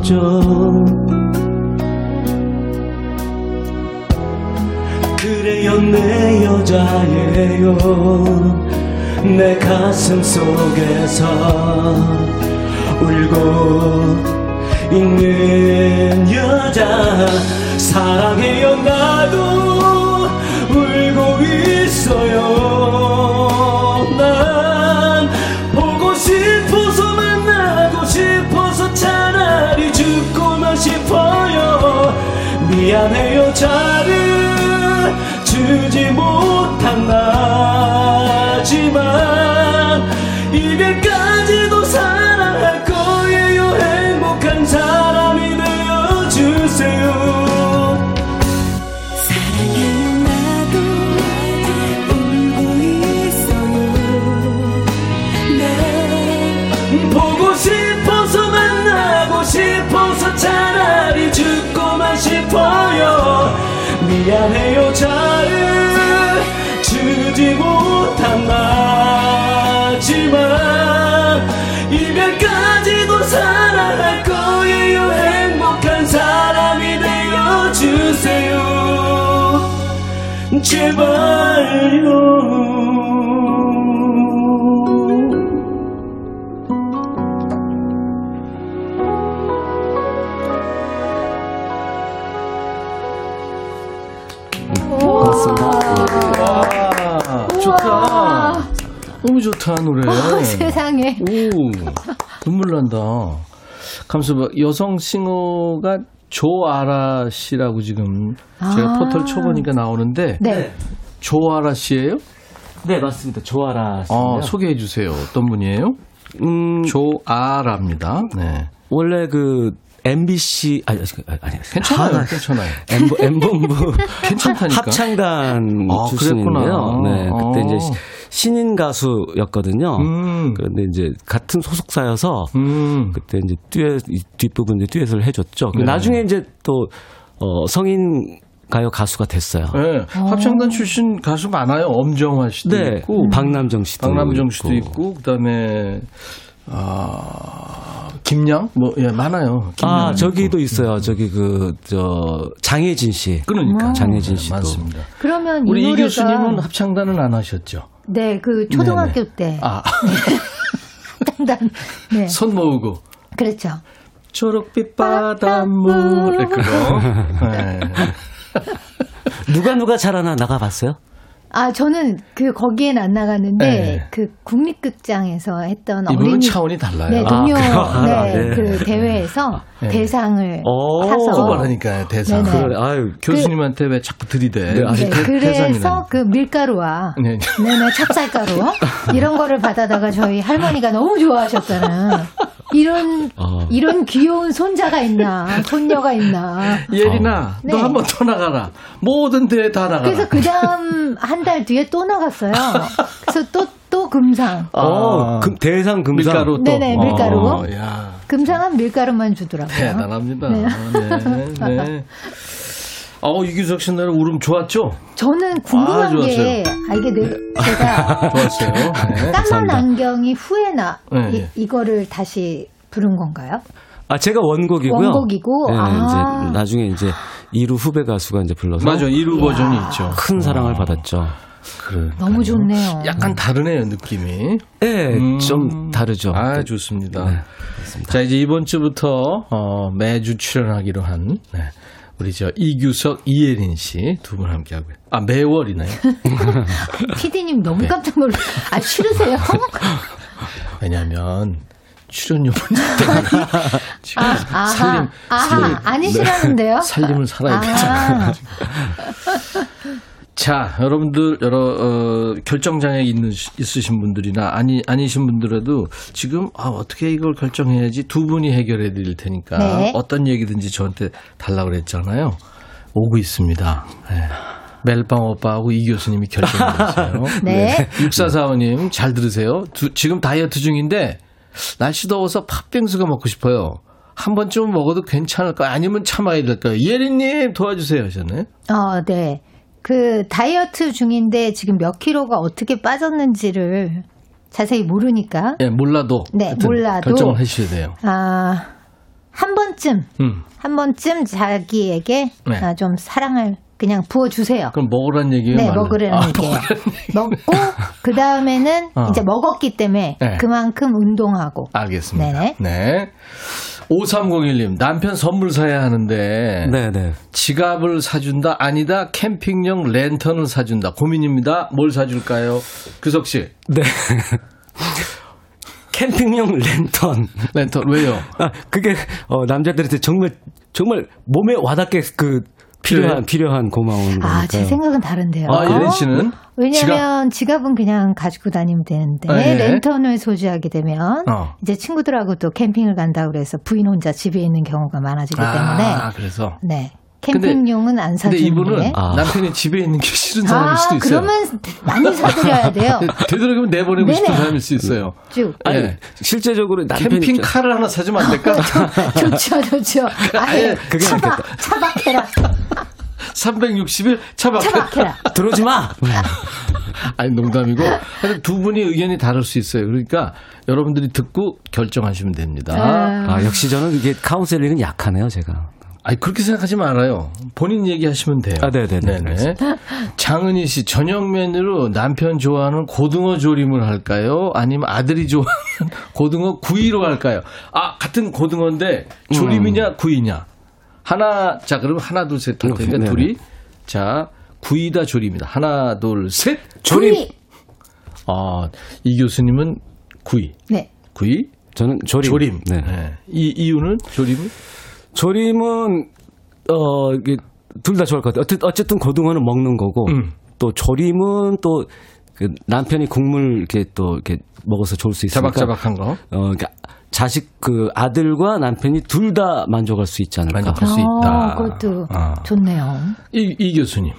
사랑했었죠 그래요 내 여자예요. 내 가슴 속에서 울고 있는 여자. 사랑해요 나도 울고 있어요. 난 싶어요. 미안해요 잘을 주지 못한 나지만 이별까지 미안해요 잘을 주지 못한 나지만 이별까지도 사랑할 거예요. 행복한 사람이 되어주세요. 제발요 좋다, 노래. 어, [laughs] 세상에. 오, 눈물 난다. 감수 봐. 여성 싱어가 조아라 씨라고 지금 제가 아. 포털 쳐보니까 나오는데 네. 조아라 씨예요? 네 맞습니다 조아라. 아, 소개해 주세요. 어떤 분이에요? 음, 조아라입니다. 네. 원래 그 MBC 아니 아니, 아니 괜찮아요. 하- 괜찮아요. 엠, 엠본부 [laughs] 괜찮다니까. 합창단 아, 출신인데요. 네, 그때 어. 이제 시- 신인 가수였거든요. 음. 그런데 이제 같은 소속사여서 음. 그때 이제 듀엣 이 뒷부분 이제 듀엣을 해줬죠. 네. 나중에 이제 또 어, 성인 가요 가수가 됐어요. 네. 합창단 출신 가수 많아요. 엄정화 씨도 네, 있고. 박남정 씨도 박남정 씨도 있고. 있고, 그다음에 아 김양 뭐 예 많아요. 김양 아. 저기도 있어요. 저기 그 저 장혜진 씨. 그러니까 장혜진 씨도. 많습니다. 그러면 우리 이이 노래가 교수님은 합창단은 안 하셨죠? 네, 그 초등학교 때 아, [laughs] 당단 네. 손 모으고 그렇죠. 초록빛 바닷물 네, 그거. [laughs] 네. 누가 누가 잘하나 나가봤어요? 아, 저는 그 거기엔 안 나갔는데 네. 그 국립극장에서 했던 이분은 어린이 차원이 달라요. 네, 아, 동요 그렇구나. 네, 네. 그 대회에서 네. 대상을 오. 타서 후보라니까요 대상. 네네. 그래, 아유, 교수님한테 왜 자꾸 들이대? 네, 네, 대- 그래서 대상이라니까. 그 밀가루와 네. 네네 찹쌀가루 [laughs] 이런 거를 받아다가 저희 할머니가 너무 좋아하셨잖아요. 이런 어. 이런 귀여운 손자가 있나 손녀가 있나. 예린아, 네. 너한 번 더 나가라. 모든 대회 다 나가라. 그래서 그 다음 한달 뒤에 또 나갔어요. 그래서 또 또 금상. 어, 금, 대상 금상. 밀가루 또. 네네, 밀가루. 어, 야, 금상은 밀가루만 주더라고요. 대단합니다. 네. 네, 네. 어, 이규석 씨 노래 울음 좋았죠? 저는 궁금한 아, 좋았어요. 게, 아, 이게 내, 제가 [laughs] 좋았어요. 네. 까만 안경이 후에나 네, 이, 네. 이거를 다시 부른 건가요? 아, 제가 원곡이고요. 원곡이고, 네, 아. 이제 나중에 이제 이루 후배 가수가 이제 불러서 맞아, 1루 버전이 있죠. 큰 사랑을 받았죠. 그래. 너무 좋네요. 약간 다르네요, 느낌이. 네, 음. 좀 다르죠. 아, 좋습니다. 네, 자, 이제 이번 주부터 어, 매주 출연하기로 한 네, 우리 저 이규석, 이예린 씨 두 분 함께 하고요. 아, 매월이네요. [laughs] 피디님 너무 깜짝 놀라. 아, 싫으세요? [laughs] 왜냐면 출연료 문제 때문에 지금 아, 아하, 살림, 아하, 살림, 아니시라는데요? [laughs] 살림을 살아야 되잖아요. 아, 자, 여러분들 여러 어, 결정장애 있는 있으신 분들이나 아니 아니신 분들에도 지금 아, 어떻게 이걸 결정해야지 두 분이 해결해 드릴 테니까 네. 어떤 얘기든지 저한테 달라 그랬잖아요. 오고 있습니다. 네. 멜빵 오빠하고 이 교수님이 결정했어요. [laughs] 네. 6445님 잘 들으세요. 두- 지금 다이어트 중인데 날씨 더워서 팥빙수가 먹고 싶어요. 한 번쯤 먹어도 괜찮을까요? 아니면 참아야 될까요? 예린님 도와주세요 하셨네. 어, 네. 그 다이어트 중인데 지금 몇 킬로가 어떻게 빠졌는지를 자세히 모르니까 예, 몰라도. 네, 몰라도. 결정을 해주셔야 돼요. 아, 한 번쯤 음. 한 번쯤 자기에게 네. 아, 좀 사랑을 그냥 부어 주세요. 그럼 먹으란 얘기예요? 네? 먹으라는 아, 얘기예요. 먹으라는 얘기. 먹고 [laughs] 그 다음에는 어. 이제 먹었기 때문에 네. 그만큼 운동하고. 알겠습니다. 네네. 네. 5301님, 남편 선물 사야 하는데, 네네. 지갑을 사준다? 아니다. 캠핑용 랜턴을 사준다. 고민입니다. 뭘 사줄까요? 규석 씨, 네. [laughs] 캠핑용 랜턴. 랜턴, 왜요? 아, 그게, 어, 남자들한테 정말, 정말 몸에 와닿게 그, 필요한, 필요한 고마운 거니까. 아, 제 생각은 다른데요. 아, 예린 씨는? 왜냐면 지갑? 은 그냥 가지고 다니면 되는데 네. 랜턴을 소지하게 되면 어. 이제 친구들하고 또 캠핑을 간다 그래서 부인 혼자 집에 있는 경우가 많아지기 때문에 아, 그래서. 네. 캠핑용은 안 근데 사주는 이분은 게. 아. 남편이 집에 있는 게 싫은 사람일 아, 수도 있어요. 그러면 많이 사드려야 [laughs] 돼요. 되도록이면 내보내고 싶은 네네. 사람일 수 있어요. 쭉. 아니, 예. 실제적으로 남편이. 캠핑카를 하나 사주면 안 될까? 좋죠, 좋죠. [laughs] 아예 그게 차박, 차박해라. [laughs] 360일 차박해. 차박해라. 들어오지 마! 아니 농담이고 하여튼 두 분이 의견이 다를 수 있어요. 그러니까 여러분들이 듣고 결정하시면 됩니다. 아, 역시 저는 이게 카운셀링은 약하네요, 제가. 아니 그렇게 생각하지 말아요. 본인 얘기하시면 돼요. 아, 네네네. 네네. 장은희 씨 저녁 메뉴로 남편 좋아하는 고등어 조림을 할까요? 아니면 아들이 좋아하는 [laughs] 고등어 구이로 할까요? 아 같은 고등어인데 조림이냐 구이냐? 하나 자 그럼 하나 둘셋할 테니까 네네. 둘이 자 구이다 조림이다. 하나 둘 셋. 조림. 아이 교수님은 구이 네. 구이 저는 조림. 조림. 네. 네. 이 이유는 조림은 조림은, 어, 이게, 둘 다 좋을 것 같아요. 어쨌- 어쨌든 고등어는 먹는 거고, 음. 또 조림은 또, 그 남편이 국물 이렇게 또 이렇게 먹어서 좋을 수 있으니까. 자박자박한 거. 어, 그러니까 자식 그 아들과 남편이 둘 다 만족할 수 있지 않을까. 만족할 수 있다. 어, 그것도 아. 좋네요. 이, 이 교수님은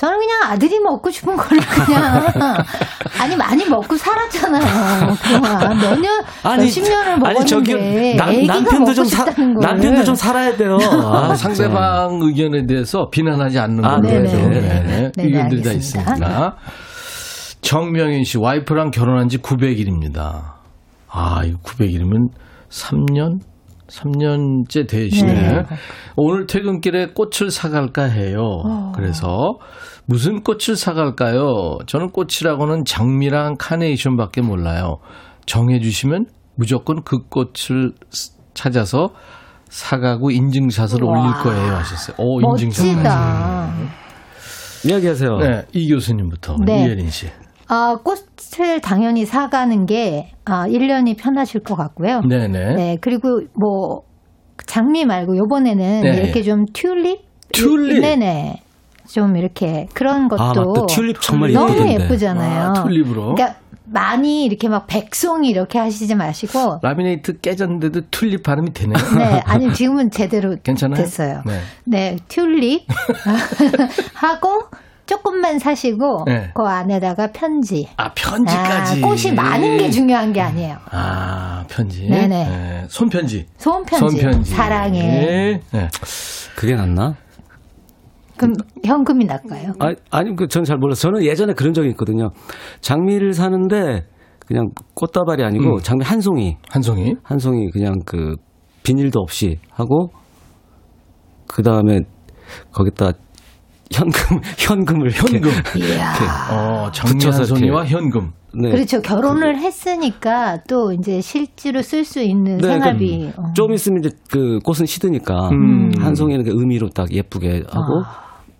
저는 그냥 아들이 먹고 싶은 거를 그냥 [laughs] 아니 많이 먹고 살았잖아요. 그동안 몇년 몇십 년을 먹었는데 저기 남, 애기가 남편도 좀 사, 남편도 좀 살아야 돼요. 아, 진짜. 상대방 의견에 대해서 비난하지 않는 아, 걸로. 해서. 네, 네네, 의견들이 다. 있습니다. 정명인 씨 와이프랑 결혼한 지 900일입니다. 아, 이거 900일이면 3년? 3년째 되시네. 네. 오늘 퇴근길에 꽃을 사갈까 해요. 어. 그래서 무슨 꽃을 사갈까요? 저는 꽃이라고는 장미랑 카네이션밖에 몰라요. 정해주시면 무조건 그 꽃을 스- 찾아서 사가고 인증샷을 올릴 거예요 하셨어요. 오, 인증샷. 멋지다. 이야기하세요. 네, 이 교수님부터 네. 이예린 씨. 아, 꽃을 당연히 사가는 게 아, 1년이 편하실 것 같고요. 네 네. 네, 그리고 뭐 장미 말고 요번에는 네. 이렇게 좀 튤립? 튤립? 네네. 좀 이렇게 그런 것도 아, 맞다. 튤립 정말 너무 예쁘던데. 예쁘잖아요. 아, 튤립으로. 그러니까 많이 이렇게 막 백송이 이렇게 하시지 마시고 라미네이트 깨졌는데도 튤립 발음이 되네요. [laughs] 네, 아니 지금은 제대로 괜찮아요? 됐어요. 네. 네, 튤립 [laughs] 하고 조금만 사시고 네. 그 안에다가 편지. 아, 편지까지. 아, 꽃이 많은 게 중요한 게 아니에요. 아, 편지. 네네. 네, 손편지. 손편지. 손편지. 사랑해. 네. 그게 낫나? 그럼 현금이 날까요? 아, 아니, 그, 전잘 몰라서. 저는 예전에 그런 적이 있거든요. 장미를 사는데, 그냥 꽃다발이 아니고, 음. 장미 한 송이, 한 송이. 한 송이 그냥 그, 비닐도 없이 하고, 그 다음에, 거기다 현금, [laughs] 현금을. 이렇게. 현금. 이야. 어, 장미 붙여서 한 이렇게. 송이와 현금. 네. 그렇죠. 결혼을 했으니까 또 이제 실제로 쓸 수 있는 네, 생활비. 그러니까 어. 좀 있으면 이제 그 꽃은 시드니까, 음. 한 송이는 그 의미로 딱 예쁘게 하고,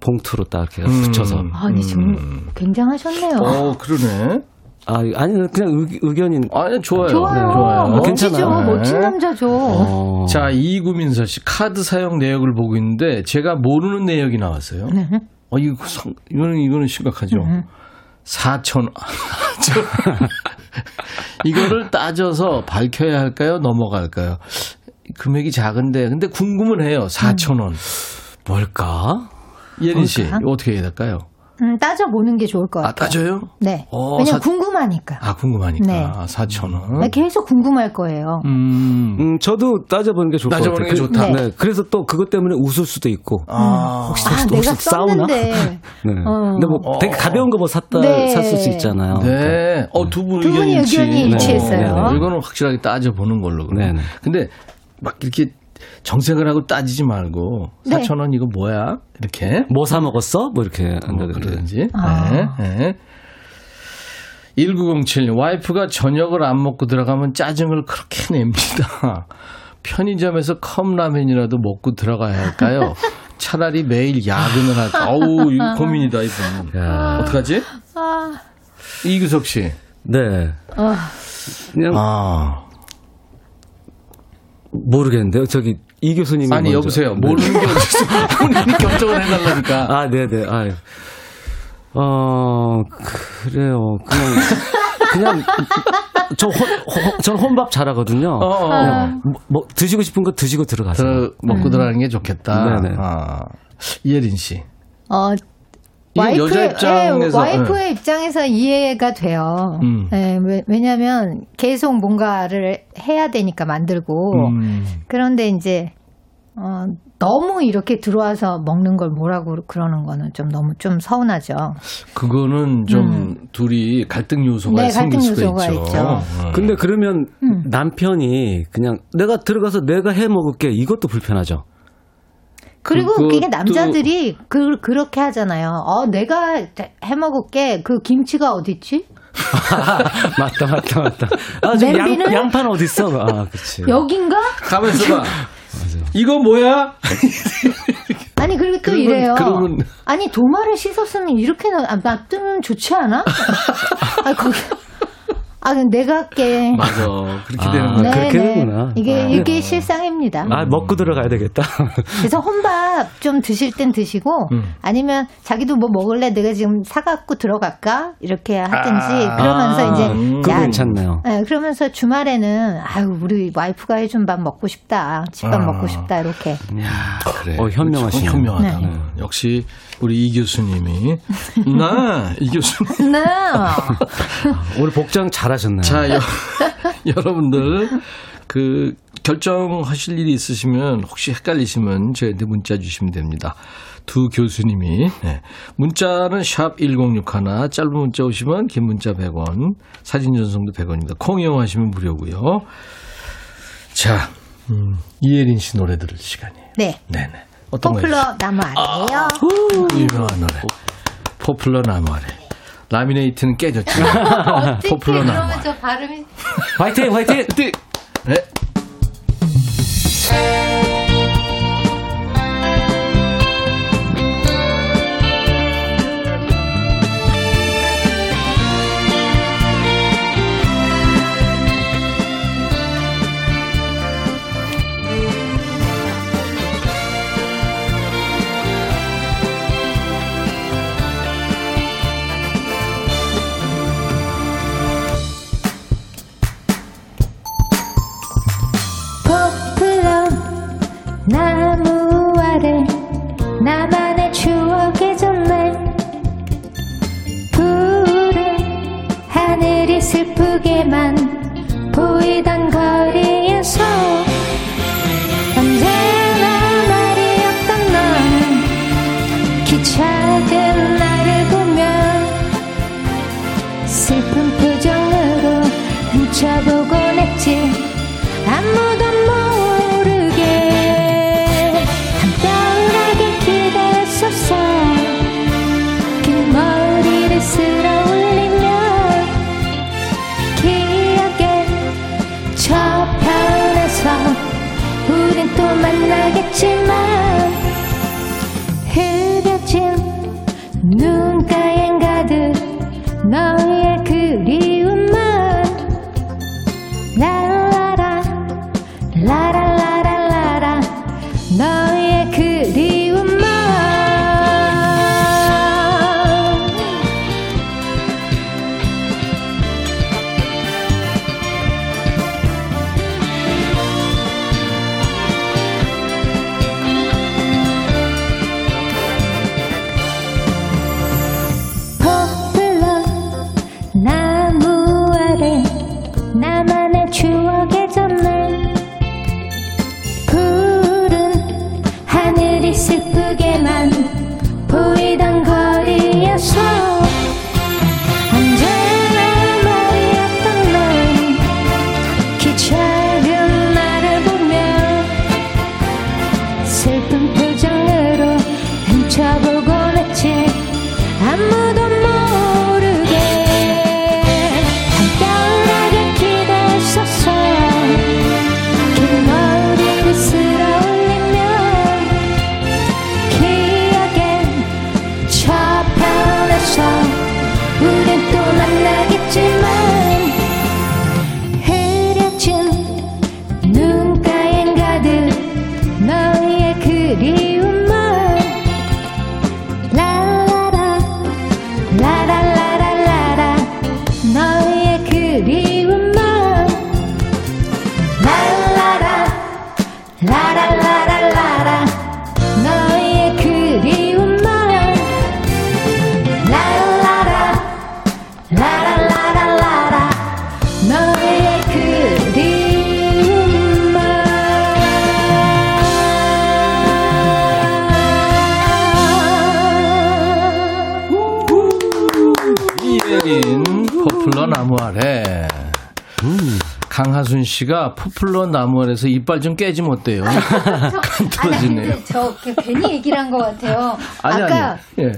봉투로 딱 이렇게 음. 붙여서. 아니 지금 굉장하셨네요. 어, 그러네. 아, 아니, 그냥 의, 의견인. 아니, 좋아요. 좋아요. 네, 좋아요. 멋지죠. 괜찮아요. 멋진 네. 남자죠. 어. 자, 이구민서 씨 카드 사용 내역을 보고 있는데 제가 모르는 내역이 나왔어요. 네. 어, 이거 성- 이거는 이거는 심각하죠. 4천 원. [laughs] 이거를 따져서 밝혀야 할까요? 넘어갈까요? 금액이 작은데 근데 궁금은 해요. 4천 원. 뭘까? 예린 씨? 이거 어떻게 해야 될까요? 음, 따져보는 게 좋을 것 아, 같아요. 따져요? 네. 어, 왜냐면 사- 궁금하니까. 아, 궁금하니까. 네. 4천 원. 네, 계속 궁금할 거예요. 음. 음, 저도 따져보는 게 좋을 것 따져보는 같아요. 게 그- 좋다. 네. 그래서 또 그것 때문에 웃을 수도 있고. 아. 혹시, 아, 혹시, 내가 혹시 싸우나? 썼는데. [laughs] 네. 어. 근데 뭐 되게 가벼운 거 뭐 샀다 네. 샀을 수 있잖아요. 네. 어, 두분두 분이 의견이 의견이 일치 했어요. 어, 이거는 확실하게 따져보는 걸로. 그럼. 네네. 근데 막 이렇게 정색을 하고 따지지 말고 네. 4천 원 이거 뭐야? 이렇게 뭐 사 먹었어? 뭐 이렇게 뭐 한다든지. 그러든지. 아. 네. 네. 1907 와이프가 저녁을 안 먹고 들어가면 짜증을 그렇게 냅니다. [laughs] 편의점에서 컵라면이라도 먹고 들어가야 할까요? [laughs] 차라리 매일 야근을 할까? 어우, 이거 고민이다, 이분. 야. 어떡하지? 아, 이규석 씨. 네. 그냥 아. 모르겠는데요. 저기 이 교수님이 아니, 먼저. 여보세요. 네. 모르는 게 어딨어. [laughs] 본인이 결정을 해달라니까. 아, 네, 네. 아, 어, 그래요. 그냥 그냥 저 혼, 혼, 전 혼밥 잘하거든요. 어, 어. 그냥 뭐, 뭐 드시고 싶은 거 드시고 들어가세요. 들어, 먹고 들어가는 게 좋겠다. 음. 네네. 아. 이혜린 씨. 어, 와이프, 여자 입장에서. 예, 와이프의 입장에서 이해가 돼요. 음. 예, 왜, 왜냐면 계속 뭔가를 해야 되니까 만들고. 음. 그런데 이제, 어, 너무 이렇게 들어와서 먹는 걸 뭐라고 그러는 거는 좀 너무 좀 서운하죠. 그거는 좀 둘이 갈등 요소가 음. 네, 생길 갈등 수가 요소가 있죠. 있죠. 어. 근데 그러면 음. 남편이 그냥 내가 들어가서 내가 해 먹을게 이것도 불편하죠. 그리고 그것도- 그게 남자들이 그, 그렇게 하잖아요. 어, 내가 해 먹을게. 그 김치가 어딨지? [laughs] 맞다, 맞다, 맞다. 아, 저 양, 냄비는? 양판 어디 있어? 아, 그렇지. 여긴가? 가만있어 봐. 이거 뭐야? 아니 그리고 또 그러면- 이래요. 그러면- 아니 도마를 씻었으면 이렇게 놔- 아, 놔두면 좋지 않아? [laughs] 아 거기 아 내가 할게. [laughs] 맞아. 그렇게 아, 되는 거야. 그렇게 되는구나. 이게 아. 이게 실상입니다. 아, 먹고 들어가야 되겠다. [laughs] 그래서 혼밥 좀 드실 땐 드시고 음. 아니면 자기도 뭐 먹을래 내가 지금 사갖고 들어갈까 이렇게 하든지 아, 그러면서 이제 음. 야, 괜찮네요. 네, 그러면서 주말에는 아유 우리 와이프가 해준 밥 먹고 싶다 집밥 아. 먹고 싶다 이렇게 그래. 어, 현명하시네. 그렇죠. 현명하다. 네. 어, 역시 우리 이 교수님이 나 [laughs] 이 교수님. 네. 오늘 복장 잘하셨네요. 자, 여, [laughs] 여러분들 그 결정하실 일이 있으시면 혹시 헷갈리시면 저희한테 문자 주시면 됩니다. 두 교수님이 네. 문자는 샵 1061, 짧은 문자 오시면 긴 문자 100원, 사진 전송도 100원입니다. 콩 이용하시면 무료고요. 자, 음, 이혜린 씨 노래 들을 시간이에요. 네. 네네. 어떤? 포플러 나무 아래요. 유명한 노래. 포플러 나무 아래. 라미네이트는 깨졌죠. [laughs] 포플러 나무 그러면 아래. 저 발음이 화이팅, 화이팅! 네. 씨가 포플러 나무 아래서 이빨 좀 깨지면 어때요? [laughs] 아니, 터지네요. 근데 저 그- 괜히 얘기를 한 것 같아요. 아니, 아까 아니. 예.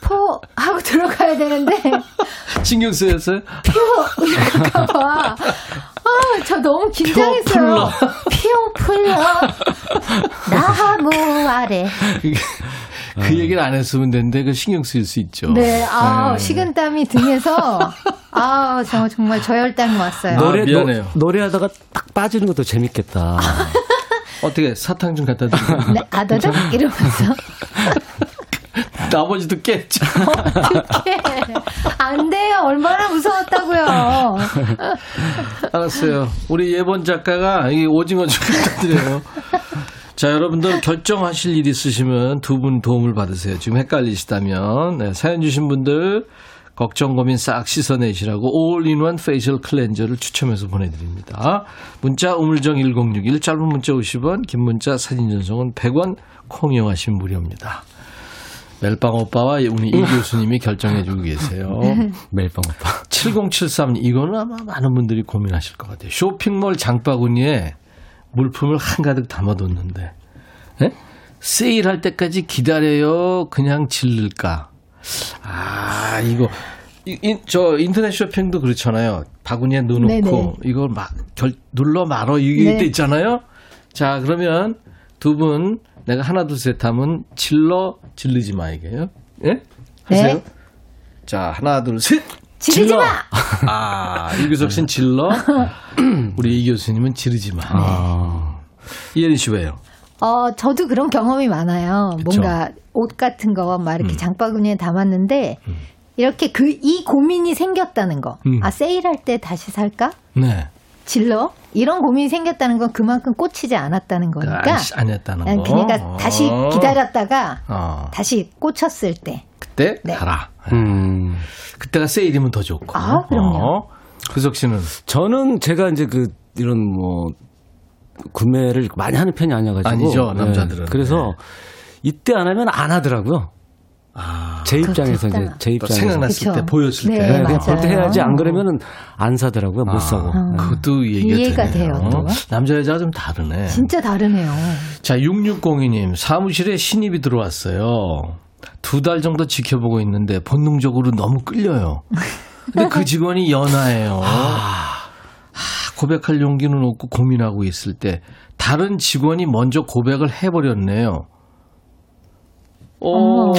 포 하고 들어가야 되는데 [laughs] 신경 쓰였어요? 표 이럴까봐. 아, 저 너무 긴장했어요. 피오 풀러 나무 아래. 그 얘기를 안 했으면 되는데 그 신경 쓰일 수 있죠. 네, [laughs] 아 네. 식은땀이 등에서 아 정말 정말 저혈당이 왔어요. 아, 노래 미안해요. 노, 노래하다가 딱 빠지는 것도 재밌겠다. 어떻게 사탕 좀 갖다 드릴까요? 네, 아다닥 이러면서 [laughs] 나머지도 깼죠. [laughs] 어떡해. 안 돼요. 얼마나 무서웠다고요. 알았어요. 우리 예본 작가가 이 오징어 좀 갖다 드려요. 자, 여러분들 결정하실 일 있으시면 두 분 도움을 받으세요. 지금 헷갈리시다면. 네, 사연 주신 분들 걱정 고민 싹 씻어내시라고 all-in-one facial cleanser를 추첨해서 보내드립니다. 문자 우물정 1061 짧은 문자 50원 긴 문자 사진 전송은 100원 콩 이용하시면 무료입니다. 멜빵 오빠와 우리 이 교수님이 결정해주고 계세요. [laughs] 멜빵 오빠. 7073 이거는 아마 많은 분들이 고민하실 것 같아요. 쇼핑몰 장바구니에 물품을 한가득 담아뒀는데 예? 세일할 때까지 기다려요. 그냥 질를까? 아 이거 이- 인- 저 인터넷 쇼핑도 그렇잖아요. 바구니에 넣어놓고 네네. 이걸 막 결, 눌러 말어 네. 때 있잖아요. 자 그러면 두 분 내가 하나 둘셋 하면 질러 질르지 마 이게요. 예? 하세요. 네. 자 하나 둘 셋. 지르지 질러. 마. [laughs] 아, 이규석 씨는 질러. [laughs] 우리 이 교수님은 지르지 마. 아. 이혜린 씨 왜요? 어, 저도 그런 경험이 많아요. 그쵸. 뭔가 옷 같은 거 막 이렇게 음. 장바구니에 담았는데 이렇게 그 이 고민이 생겼다는 거. 음. 아 세일할 때 다시 살까? 네. 질러? 이런 고민이 생겼다는 건 그만큼 꽂히지 않았다는 거니까. 안, 아니었다는 거. 그러니까 다시 어. 기다렸다가 어. 다시 꽂혔을 때. 그때 네. 가라. 음. 그때가 세일이면 더 좋고. 아, 그럼요. 어. 규석 씨는 저는 제가 이제 그 이런 뭐 구매를 많이 하는 편이 아니어가지고 아니죠, 남자들은. 네. 그래서 네. 이때 안 하면 안 하더라고요. 아, 제 입장에서 그렇겠다. 이제 제또 입장에서 생각났을 그쵸. 때 보였을 네, 때. 네, 그냥. 볼 때 해야지 안 그러면은 안 사더라고요. 못 사고. 아. 그것도 얘기가, 이해가 되네요. 돼요, 또. 남자 여자가 좀 다르네. 진짜 다르네요. 자, 6602님, 사무실에 신입이 들어왔어요. 두 달 정도 지켜보고 있는데 본능적으로 너무 끌려요. 근데 그 [laughs] 직원이 연하예요. 아, 고백할 용기는 없고 고민하고 있을 때 다른 직원이 먼저 고백을 해버렸네요. 오,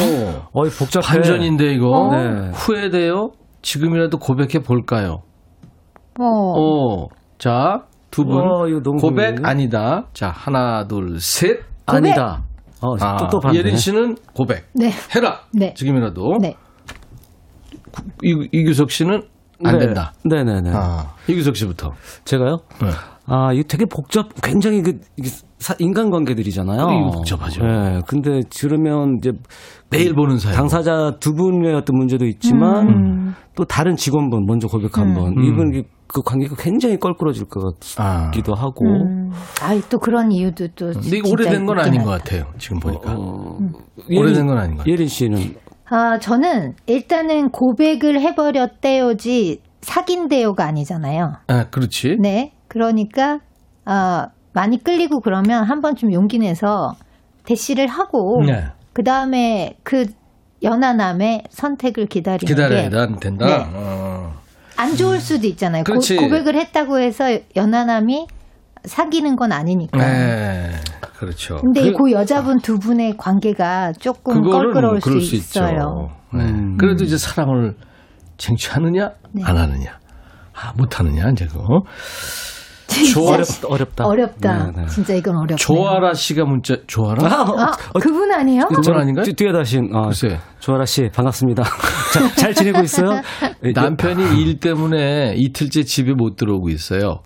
어이 복잡해. 반전인데 이거 네. 후회돼요? 지금이라도 고백해 볼까요? 어. 오, 자, 두 분 어, 고백 고민이네. 아니다. 자, 하나, 둘, 셋. 아니다. 어, 아, 또, 또 봤네. 예린 씨는 고백. 네. 해라. 네. 지금이라도. 네. 이, 이규석 씨는 안 네. 된다. 네네네. 아, 이규석 씨부터. 제가요? 네. 아, 이거 되게 복잡, 굉장히 그, 이게 사- 인간관계들이잖아요. 복잡하죠. 네. 근데 들으면 이제 매일 보는 사연. 당사자 두 분의 어떤 문제도 있지만 음. 또 다른 직원분 먼저 고백 한 번. 음. 이건 이게 그 관계가 굉장히 껄끄러질 것 아. 같기도 하고. 음. 아, 또 그런 이유도 또. 근데 이거 오래된 건 아닌 것. 같아요. 지금 보니까. 어, 오래된 건 아닌 것 같아요. 예린 씨는 아, 저는 일단은 고백을 해버렸대요지 사귄대요가 아니잖아요. 아, 그렇지. 네. 그러니까, 아, 많이 끌리고 그러면 한 번쯤 용기 내서 대시를 하고, 네. 그 다음에 그 연하남의 선택을 기다리는 기다려야 게안 된다. 네. 어. 안 좋을 수도 있잖아요. 고. 고백을 했다고 해서 연하남이 사귀는 건 아니니까. 네. 그렇죠. 근데 그, 그, 여자분 두 분의 관계가 조금 껄끄러울 그럴 수, 수. 있어요. 네. 음. 그래도 이제 사랑을 쟁취하느냐, 네. 안 하느냐. 아, 못 하느냐, 이제 그 거. 진짜 어렵다. 어렵다. 어렵다. 네, 네. 진짜 이건 어렵다. 조아라 씨가 문자, 조아라? 아, 그분 아니에요? 그분 아닌가요? 뒤- 뒤에 다신 아, 글쎄. 조아라 씨 반갑습니다. [laughs] 자, 잘 지내고 있어요? 예, 남편이 일 때문에 이틀째 집에 못 들어오고 있어요.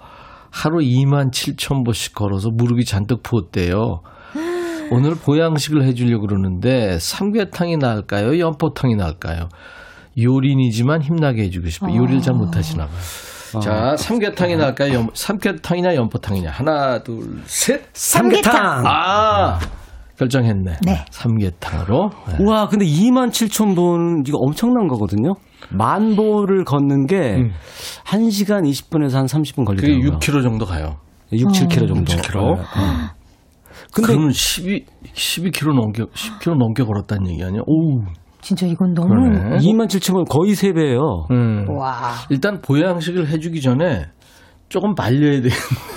하루 2만 7천 보씩 걸어서 무릎이 잔뜩 부었대요. 오늘 보양식을 해주려고 그러는데 삼계탕이 나을까요? 연포탕이 나을까요? 요린이지만 힘나게 해주고 싶어요. 요리를 잘 못하시나 봐요. 자, 삼계탕이 나을까요? 연, 삼계탕이냐 연포탕이냐? 하나, 둘, 셋. 삼계탕. 아, 결정했네. 네. 삼계탕으로. 네. 우와, 근데 2만 7천 본 이거 엄청난 거거든요. 만 보를 걷는 게 음. 1시간 20분에서 한 30분 그게 걸리더라고요. 6km 정도 가요. 6, 7km 정도. 6km? 네. 근데 그러면 12, 12km 넘게, 10km 넘게 걸었다는 얘기 아니야? 오, 진짜 이건 너무 그러네. 2만 7천 원 거의 3배예요. 음. 와. 일단 보양식을 해주기 전에 조금 말려야 되겠네.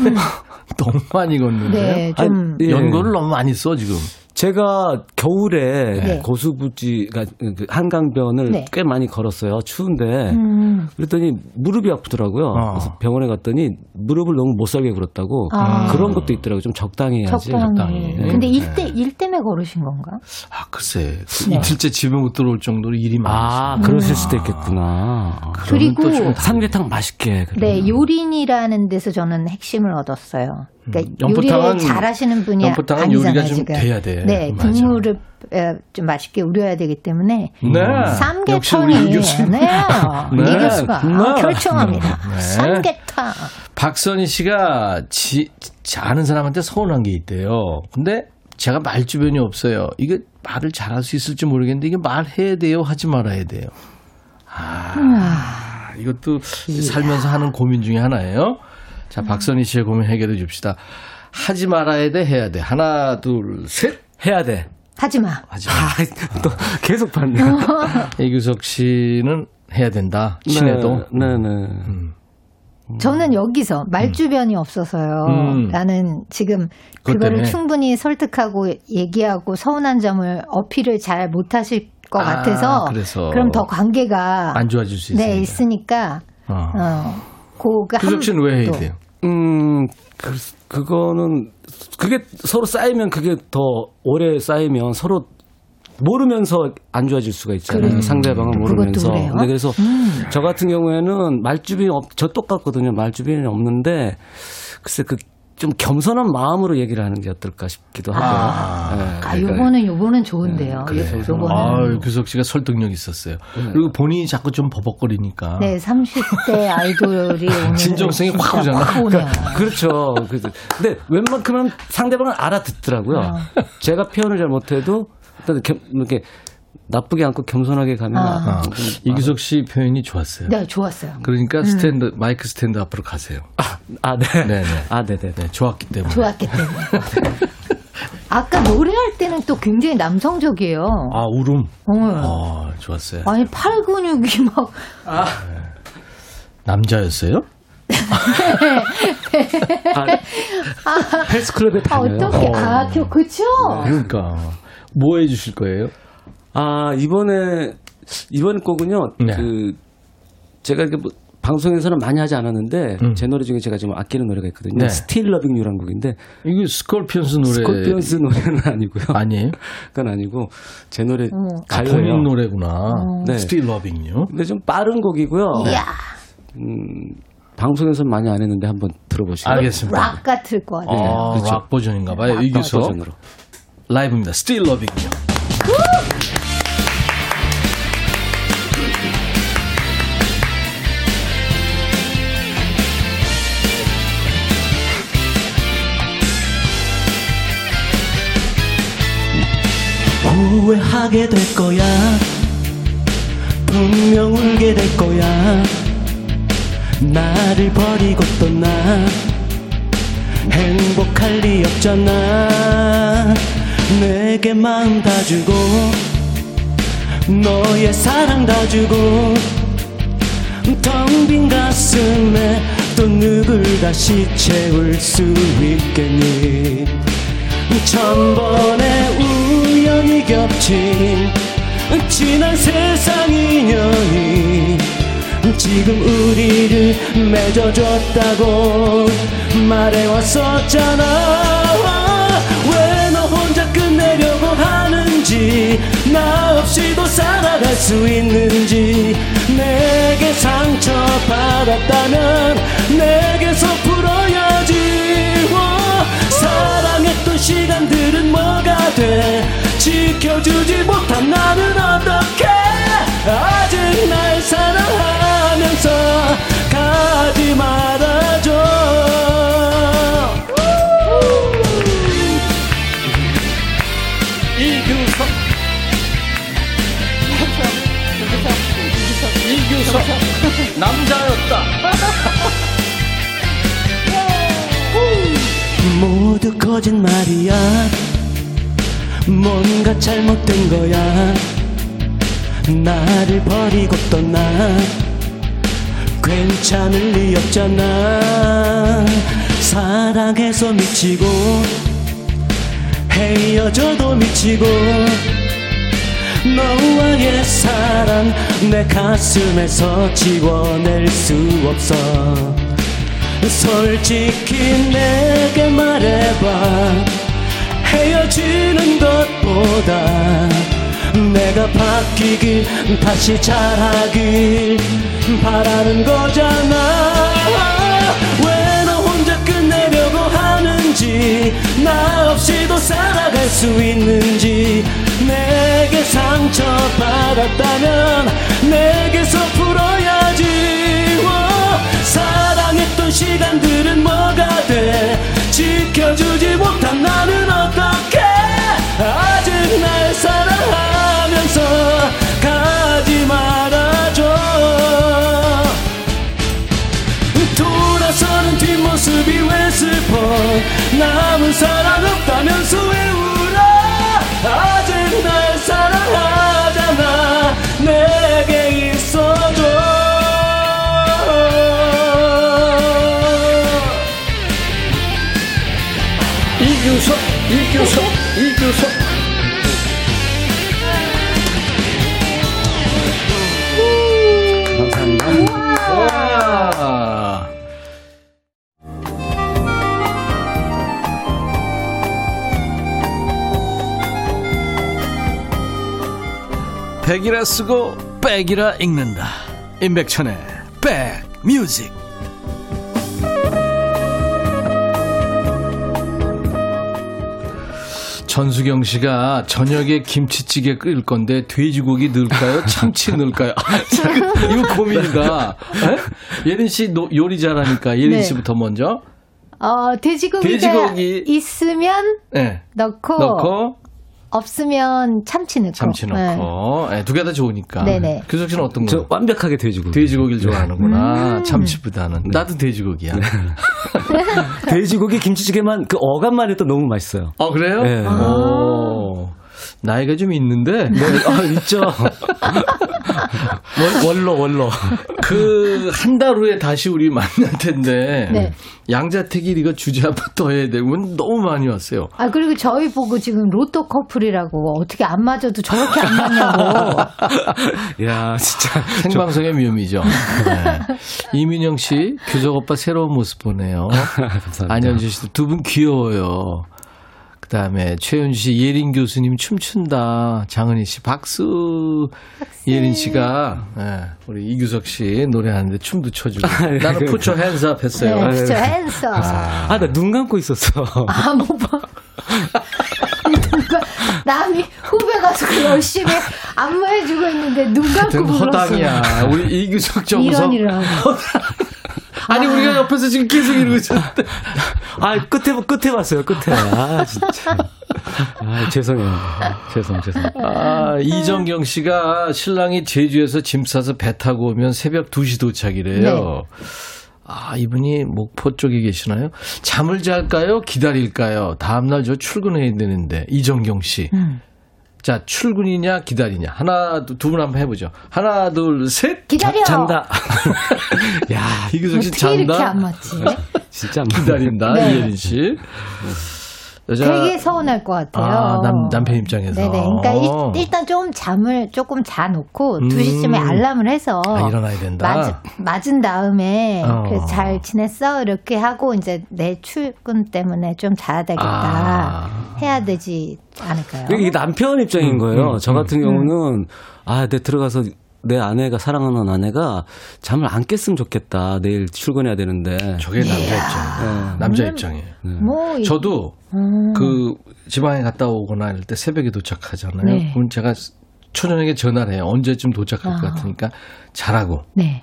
[laughs] 너무 많이 걷는데. 네, 좀 아니, 예. 연고를 너무 많이 써, 지금. 제가 겨울에 네. 고수부지가 그 한강변을 네. 꽤 많이 걸었어요. 추운데 음. 그랬더니 무릎이 아프더라고요. 어. 그래서 병원에 갔더니 무릎을 너무 못 살게 걸었다고 아. 그런 것도 있더라고요. 좀 적당히 해야지. 적당히. 적당히. 근데 네. 일 때, 일 때문에 걸으신 건가? 아, 글쎄. 그 네. 이틀째 집에 못 들어올 정도로 일이 많으시 아, 그러실 수도 있겠구나. 아. 그리고 삼계탕 맛있게. 그러면. 네, 요린이라는 데서 저는 핵심을 얻었어요. 그러니까 음, 연포탕은- 요리를 잘하시는 분이 연포탕은 아니잖아요, 요리가 좀 지금. 돼야 돼. 네, 맞아. 국물을 에, 좀 맛있게 우려야 되기 때문에 네. 역시 우리 삼계탕이. 네, [laughs] 네. 이 교수가 네. 결정합니다. 네. 삼계탕. 박선희 씨가 지, 지- 아는 사람한테 서운한 게 있대요. 근데 제가 말 주변이 없어요. 이게 말을 잘할 수 있을지 모르겠는데 이게 말해야 돼요, 하지 말아야 돼요. 아, 이것도 살면서 하는 고민 중에 하나예요. 자, 박선희 씨의 고민 해결해 줍시다. 하지 말아야 돼, 해야 돼. 하나, 둘, 셋. 해야 돼. 하지 마. 하지 마. 아, 또 계속 봤네. [laughs] 이규석 씨는 해야 된다. 친해도. 네, 네. 음. 저는 여기서 말주변이 없어서요. 음. 나는 지금 그것 그거를 때문에. 충분히 설득하고 얘기하고 서운한 점을 어필을 잘 못하실 것 아, 같아서 그래서. 럼더 관계가 안 좋아질 수 있으니까. 네 있으니까 어. 어, 규석 씨는 왜 해야 돼요? 음, 그, 그거는, 그게 서로 쌓이면 그게 더 오래 쌓이면 서로 모르면서 안 좋아질 수가 있잖아요. 그래. 상대방은 그것도 모르면서. 그래요? 근데 그래서 음. 저 같은 경우에는 말주변이 없, 저 똑같거든요. 말주변이 없는데 글쎄 그 좀 겸손한 마음으로 얘기를 하는 게 어떨까 싶기도 하고요. 아, 네, 아, 그러니까 요거는 요거는 좋은데요. 그래. 요- 요거는 아, 규석 씨가 설득력 있었어요. 그리고 본인이 자꾸 좀 버벅거리니까. 네, 30대 [laughs] 아이돌이 [laughs] 진정성이 확 오잖아. 확 오네요. 그렇죠. 그래서 근데 웬만큼은 상대방은 알아듣더라고요. 어. 제가 표현을 잘 못해도 일단 겸, 이렇게 나쁘게 않고 겸손하게 가면 아. 아, 이규석 씨 표현이 좋았어요. 네, 좋았어요. 그러니까 스탠드 마이크 스탠드 앞으로 가세요. 아, 네. 네 네. 아, 네, 네. 네, 좋았기 때문에. 좋았기 때문에. 아까 노래할 때는 또 굉장히 남성적이에요. 아 울음. 어. 아 좋았어요. 아니 팔 근육이 막 남자였어요? 아, 헬스클럽에 아, 다녀요. 어떻게 어. 아, 그- 그쵸? 그러니까 뭐 해주실 거예요? 아, 이번에, 이번 곡은요, 네. 그, 제가 이렇게 뭐 방송에서는 많이 하지 않았는데, 음. 제 노래 중에 제가 좀 아끼는 노래가 있거든요. 네. Still Loving You라는 곡인데, 이게 스콜피언스 노래 스콜피언스 노래는 [laughs] 아니고요. 아니에요? 그건 아니고, 제 노래 어. 아, 가요예요. 본인 노래구나. 네. Still Loving You. 근데 좀 빠른 곡이고요. 이야, 음, 방송에서는 많이 안 했는데 한번 들어보시죠. 알겠습니다. 락 같을 것 같아요. 아, 그렇죠. 락 버전인가 봐요. 락 이규석 버전으로. 라이브입니다. Still Loving You. 후회하게 될 거야. 분명 울게 될 거야. 나를 버리고 떠나. 행복할 리 없잖아. 내게 마음 다 주고 너의 사랑 다 주고 텅 빈 가슴에 또 누굴 다시 채울 수 있겠니? 천 번의 우연이 겹친 지난 세상 인연이 지금 우리를 맺어줬다고 말해왔었잖아. 왜 너 혼자 끝내려고 하는지 나 없이도 살아갈 수 있는지. 내게 상처 받았다면 내게서 풀어야지. 워, 사랑했던 시간들은 뭐가 돼 지켜주지 못한 나는 어떻게 아직 날 사랑하면서 가지 말아줘. 이규석. 이규석. 남자였다. [laughs] 모두 거짓말이야. 뭔가 잘못된 거야. 나를 버리고 떠나. 괜찮을 리 없잖아. 사랑해서 미치고 헤어져도 미치고 너와의 사랑 내 가슴에서 지워낼 수 없어. 솔직히 내게 말해봐 헤어지는 것보다 내가 바뀌길 다시 잘하길 바라는 거잖아. 왜 너 혼자 끝내려고 하는지 나 없이도 살아갈 수 있는지 내게 상처받았다면 내게서 풀어야지. 워, 사랑했던 시간들은 뭐가 돼? 지켜주지 못한 나는 어떡 남은 사랑 없다면서 왜 울어. 아직 날 사랑하잖아. 내게 있어줘. 이규석, 이규석, 이규석. 백이라 쓰고 백이라 읽는다. 임백천의 백뮤직. 전수경 씨가 저녁에 김치찌개 끓일 건데 돼지고기 넣을까요? 참치 [laughs] 넣을까요? [laughs] 이거 고민이다. 에? 예린 씨 노- 요리 잘하니까 예린 네. 씨부터 먼저. 어, 돼지고기가 돼지고기. 있으면 네. 넣고, 넣고 없으면 참치 넣고. 참치 네. 넣고 두개 다 좋으니까. 네네. 규석 씨는 어떤 거? 저 완벽하게 돼지고기. 돼지고기를 좋아하는구나. 음. 참치보다는. 나도 돼지고기야. [laughs] 돼지고기 김치찌개만 그 어감만 해도 너무 맛있어요. 어 그래요? 네. 오. 나이가 좀 있는데 네, [laughs] 아, 있죠. 원, 원로, 원로. 그 한 달 후에 다시 우리 만날 텐데 네. 양자택일 이거 주제 한번 더 해야 되면 너무 많이 왔어요. 아, 그리고 저희 보고 지금 로또 커플이라고 어떻게 안 맞아도 저렇게 안 맞냐고. [laughs] 야 진짜. 생방송의 묘미죠. 네. 이민영 씨, 규석 오빠 새로운 모습 보네요. [laughs] 감사합니다. 안현주 씨도 두 분 귀여워요. 그 다음에 최윤주 씨, 예린 교수님 춤춘다. 장은희 씨, 박수. 예린 씨가, 예, 우리 이규석 씨 노래하는데 춤도 춰주고. 나는 푸처 핸즈업 했어요. 네, 그쵸, 핸서. 아, 나 눈 감고 있었어. 아, 못 봐. [laughs] 남이 후배 가서 그 열심히 안무해주고 있는데 눈 감고 불렀어. 허당이야. 우리 이규석 정서. 이런 이런. [laughs] 아니, 우리가 옆에서 지금 계속 이러고 있었는데. 아, 끝에, 끝에 봤어요, 끝에. 아, 진짜. 아, 죄송해요. 죄송, 죄송. 아, 이정경 씨가 신랑이 제주에서 짐 싸서 배 타고 오면 새벽 2시 도착이래요. 네. 아, 이분이 목포 쪽에 계시나요? 잠을 잘까요? 기다릴까요? 다음날 저 출근해야 되는데. 이정경 씨. 음. 자, 출근이냐, 기다리냐. 하나, 두 분 한번 해보죠. 하나, 둘, 셋. 기다려. 잔다. [laughs] 야, 이규석 씨 어떻게 이렇게 잔다. 안 맞지? [laughs] 진짜 안 기다린다, 네. 이예린 씨. 여자. 되게 서운할 것 같아요. 아, 남, 남편 입장에서. 네네. 그러니까 일, 일단 좀 잠을 조금 자놓고 음. 2시쯤에 알람을 해서 아, 일어나야 된다. 맞, 맞은 다음에 어. 그래서 잘 지냈어? 이렇게 하고 이제 내 출근 때문에 좀 자야 되겠다. 아. 해야 되지 않을까요? 이게 남편 입장인 음, 거예요. 음, 저 같은 경우는 아, 내 들어가서 내 아내가 사랑하는 아내가 잠을 안 깼으면 좋겠다. 내일 출근해야 되는데. 저게 남자 입장이에요. 남자 입장이에요. 뭐, 이- 저도 음. 그 지방에 갔다 오거나 이럴 때 새벽에 도착하잖아요. 네. 그럼 제가 초저녁에 전화를 해요. 언제쯤 도착할 것 아. 같으니까 잘하고 네.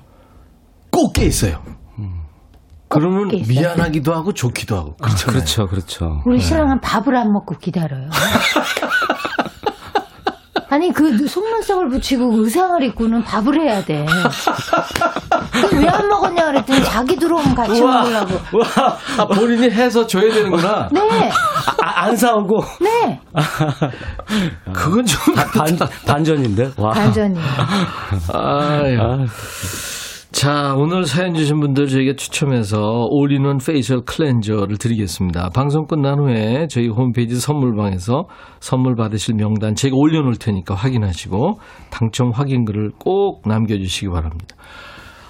꼭 깨 있어요. 그러면 깨 있어요. 미안하기도 하고 좋기도 하고. 그렇죠. 그렇죠, 그렇죠. 우리 신랑은 밥을 안 먹고 기다려요. [laughs] 아니 그 속눈썹을 붙이고 의상을 입고는 밥을 해야 돼. 왜 안 먹었냐 그랬더니 자기 들어오면 같이 먹으려고. 와, 아, 본인이 해서 줘야 되는구나. 네, 아, 안 사오고 네. 그건 좀 반, 반전인데. 와. 반전이. 아유. 아, 자, 오늘 사연 주신 분들 저희가 추첨해서 all-in-one facial cleanser를 드리겠습니다. 방송 끝난 후에 저희 홈페이지 선물방에서 선물 받으실 명단 제가 올려놓을 테니까 확인하시고 당첨 확인글을 꼭 남겨주시기 바랍니다.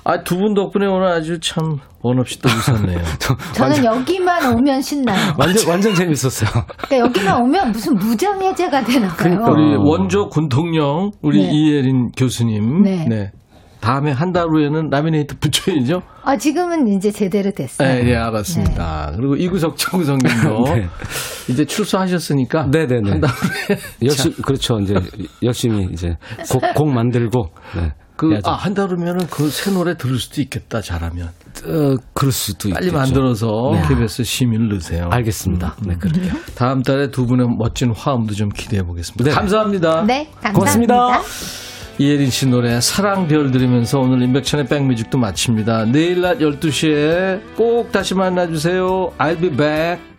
아, 두 분 덕분에 오늘 아주 참 원 없이 또 웃었네요. [laughs] 저는 여기만 오면 신나요. [laughs] 완전, 완전 재밌었어요. 그러니까 여기만 오면 무슨 무장해제가 되나 봐요. 우리 원조 군통령 우리 네. 이예린 교수님. 네. 다음에 한 달 후에는 라미네이트 붙여야죠. 아, 지금은 이제 제대로 됐어요. 네, 네, 알았습니다. 그리고 이구석 정구성님도 [laughs] 네. 이제 출소하셨으니까 네네네. 한달 후에 [laughs] 열심히, 그렇죠. 이제, 열심히 이제 곡, 곡 만들고, 네. 그, 해야죠. 아, 한 달 후면은 그 새 노래 들을 수도 있겠다, 잘하면. 어, 그럴 수도 빨리 있겠죠. 만들어서 네. KBS 시민을 넣으세요. 알겠습니다. 네, 그래. 다음 달에 두 분의 멋진 화음도 좀 기대해 보겠습니다. 네. 감사합니다. 네, 감사합니다. 고맙습니다. 이혜린 씨 노래 사랑별 들으면서 오늘 인백천의 백뮤직도 마칩니다. 내일 낮 12시에 꼭 다시 만나주세요. I'll be back.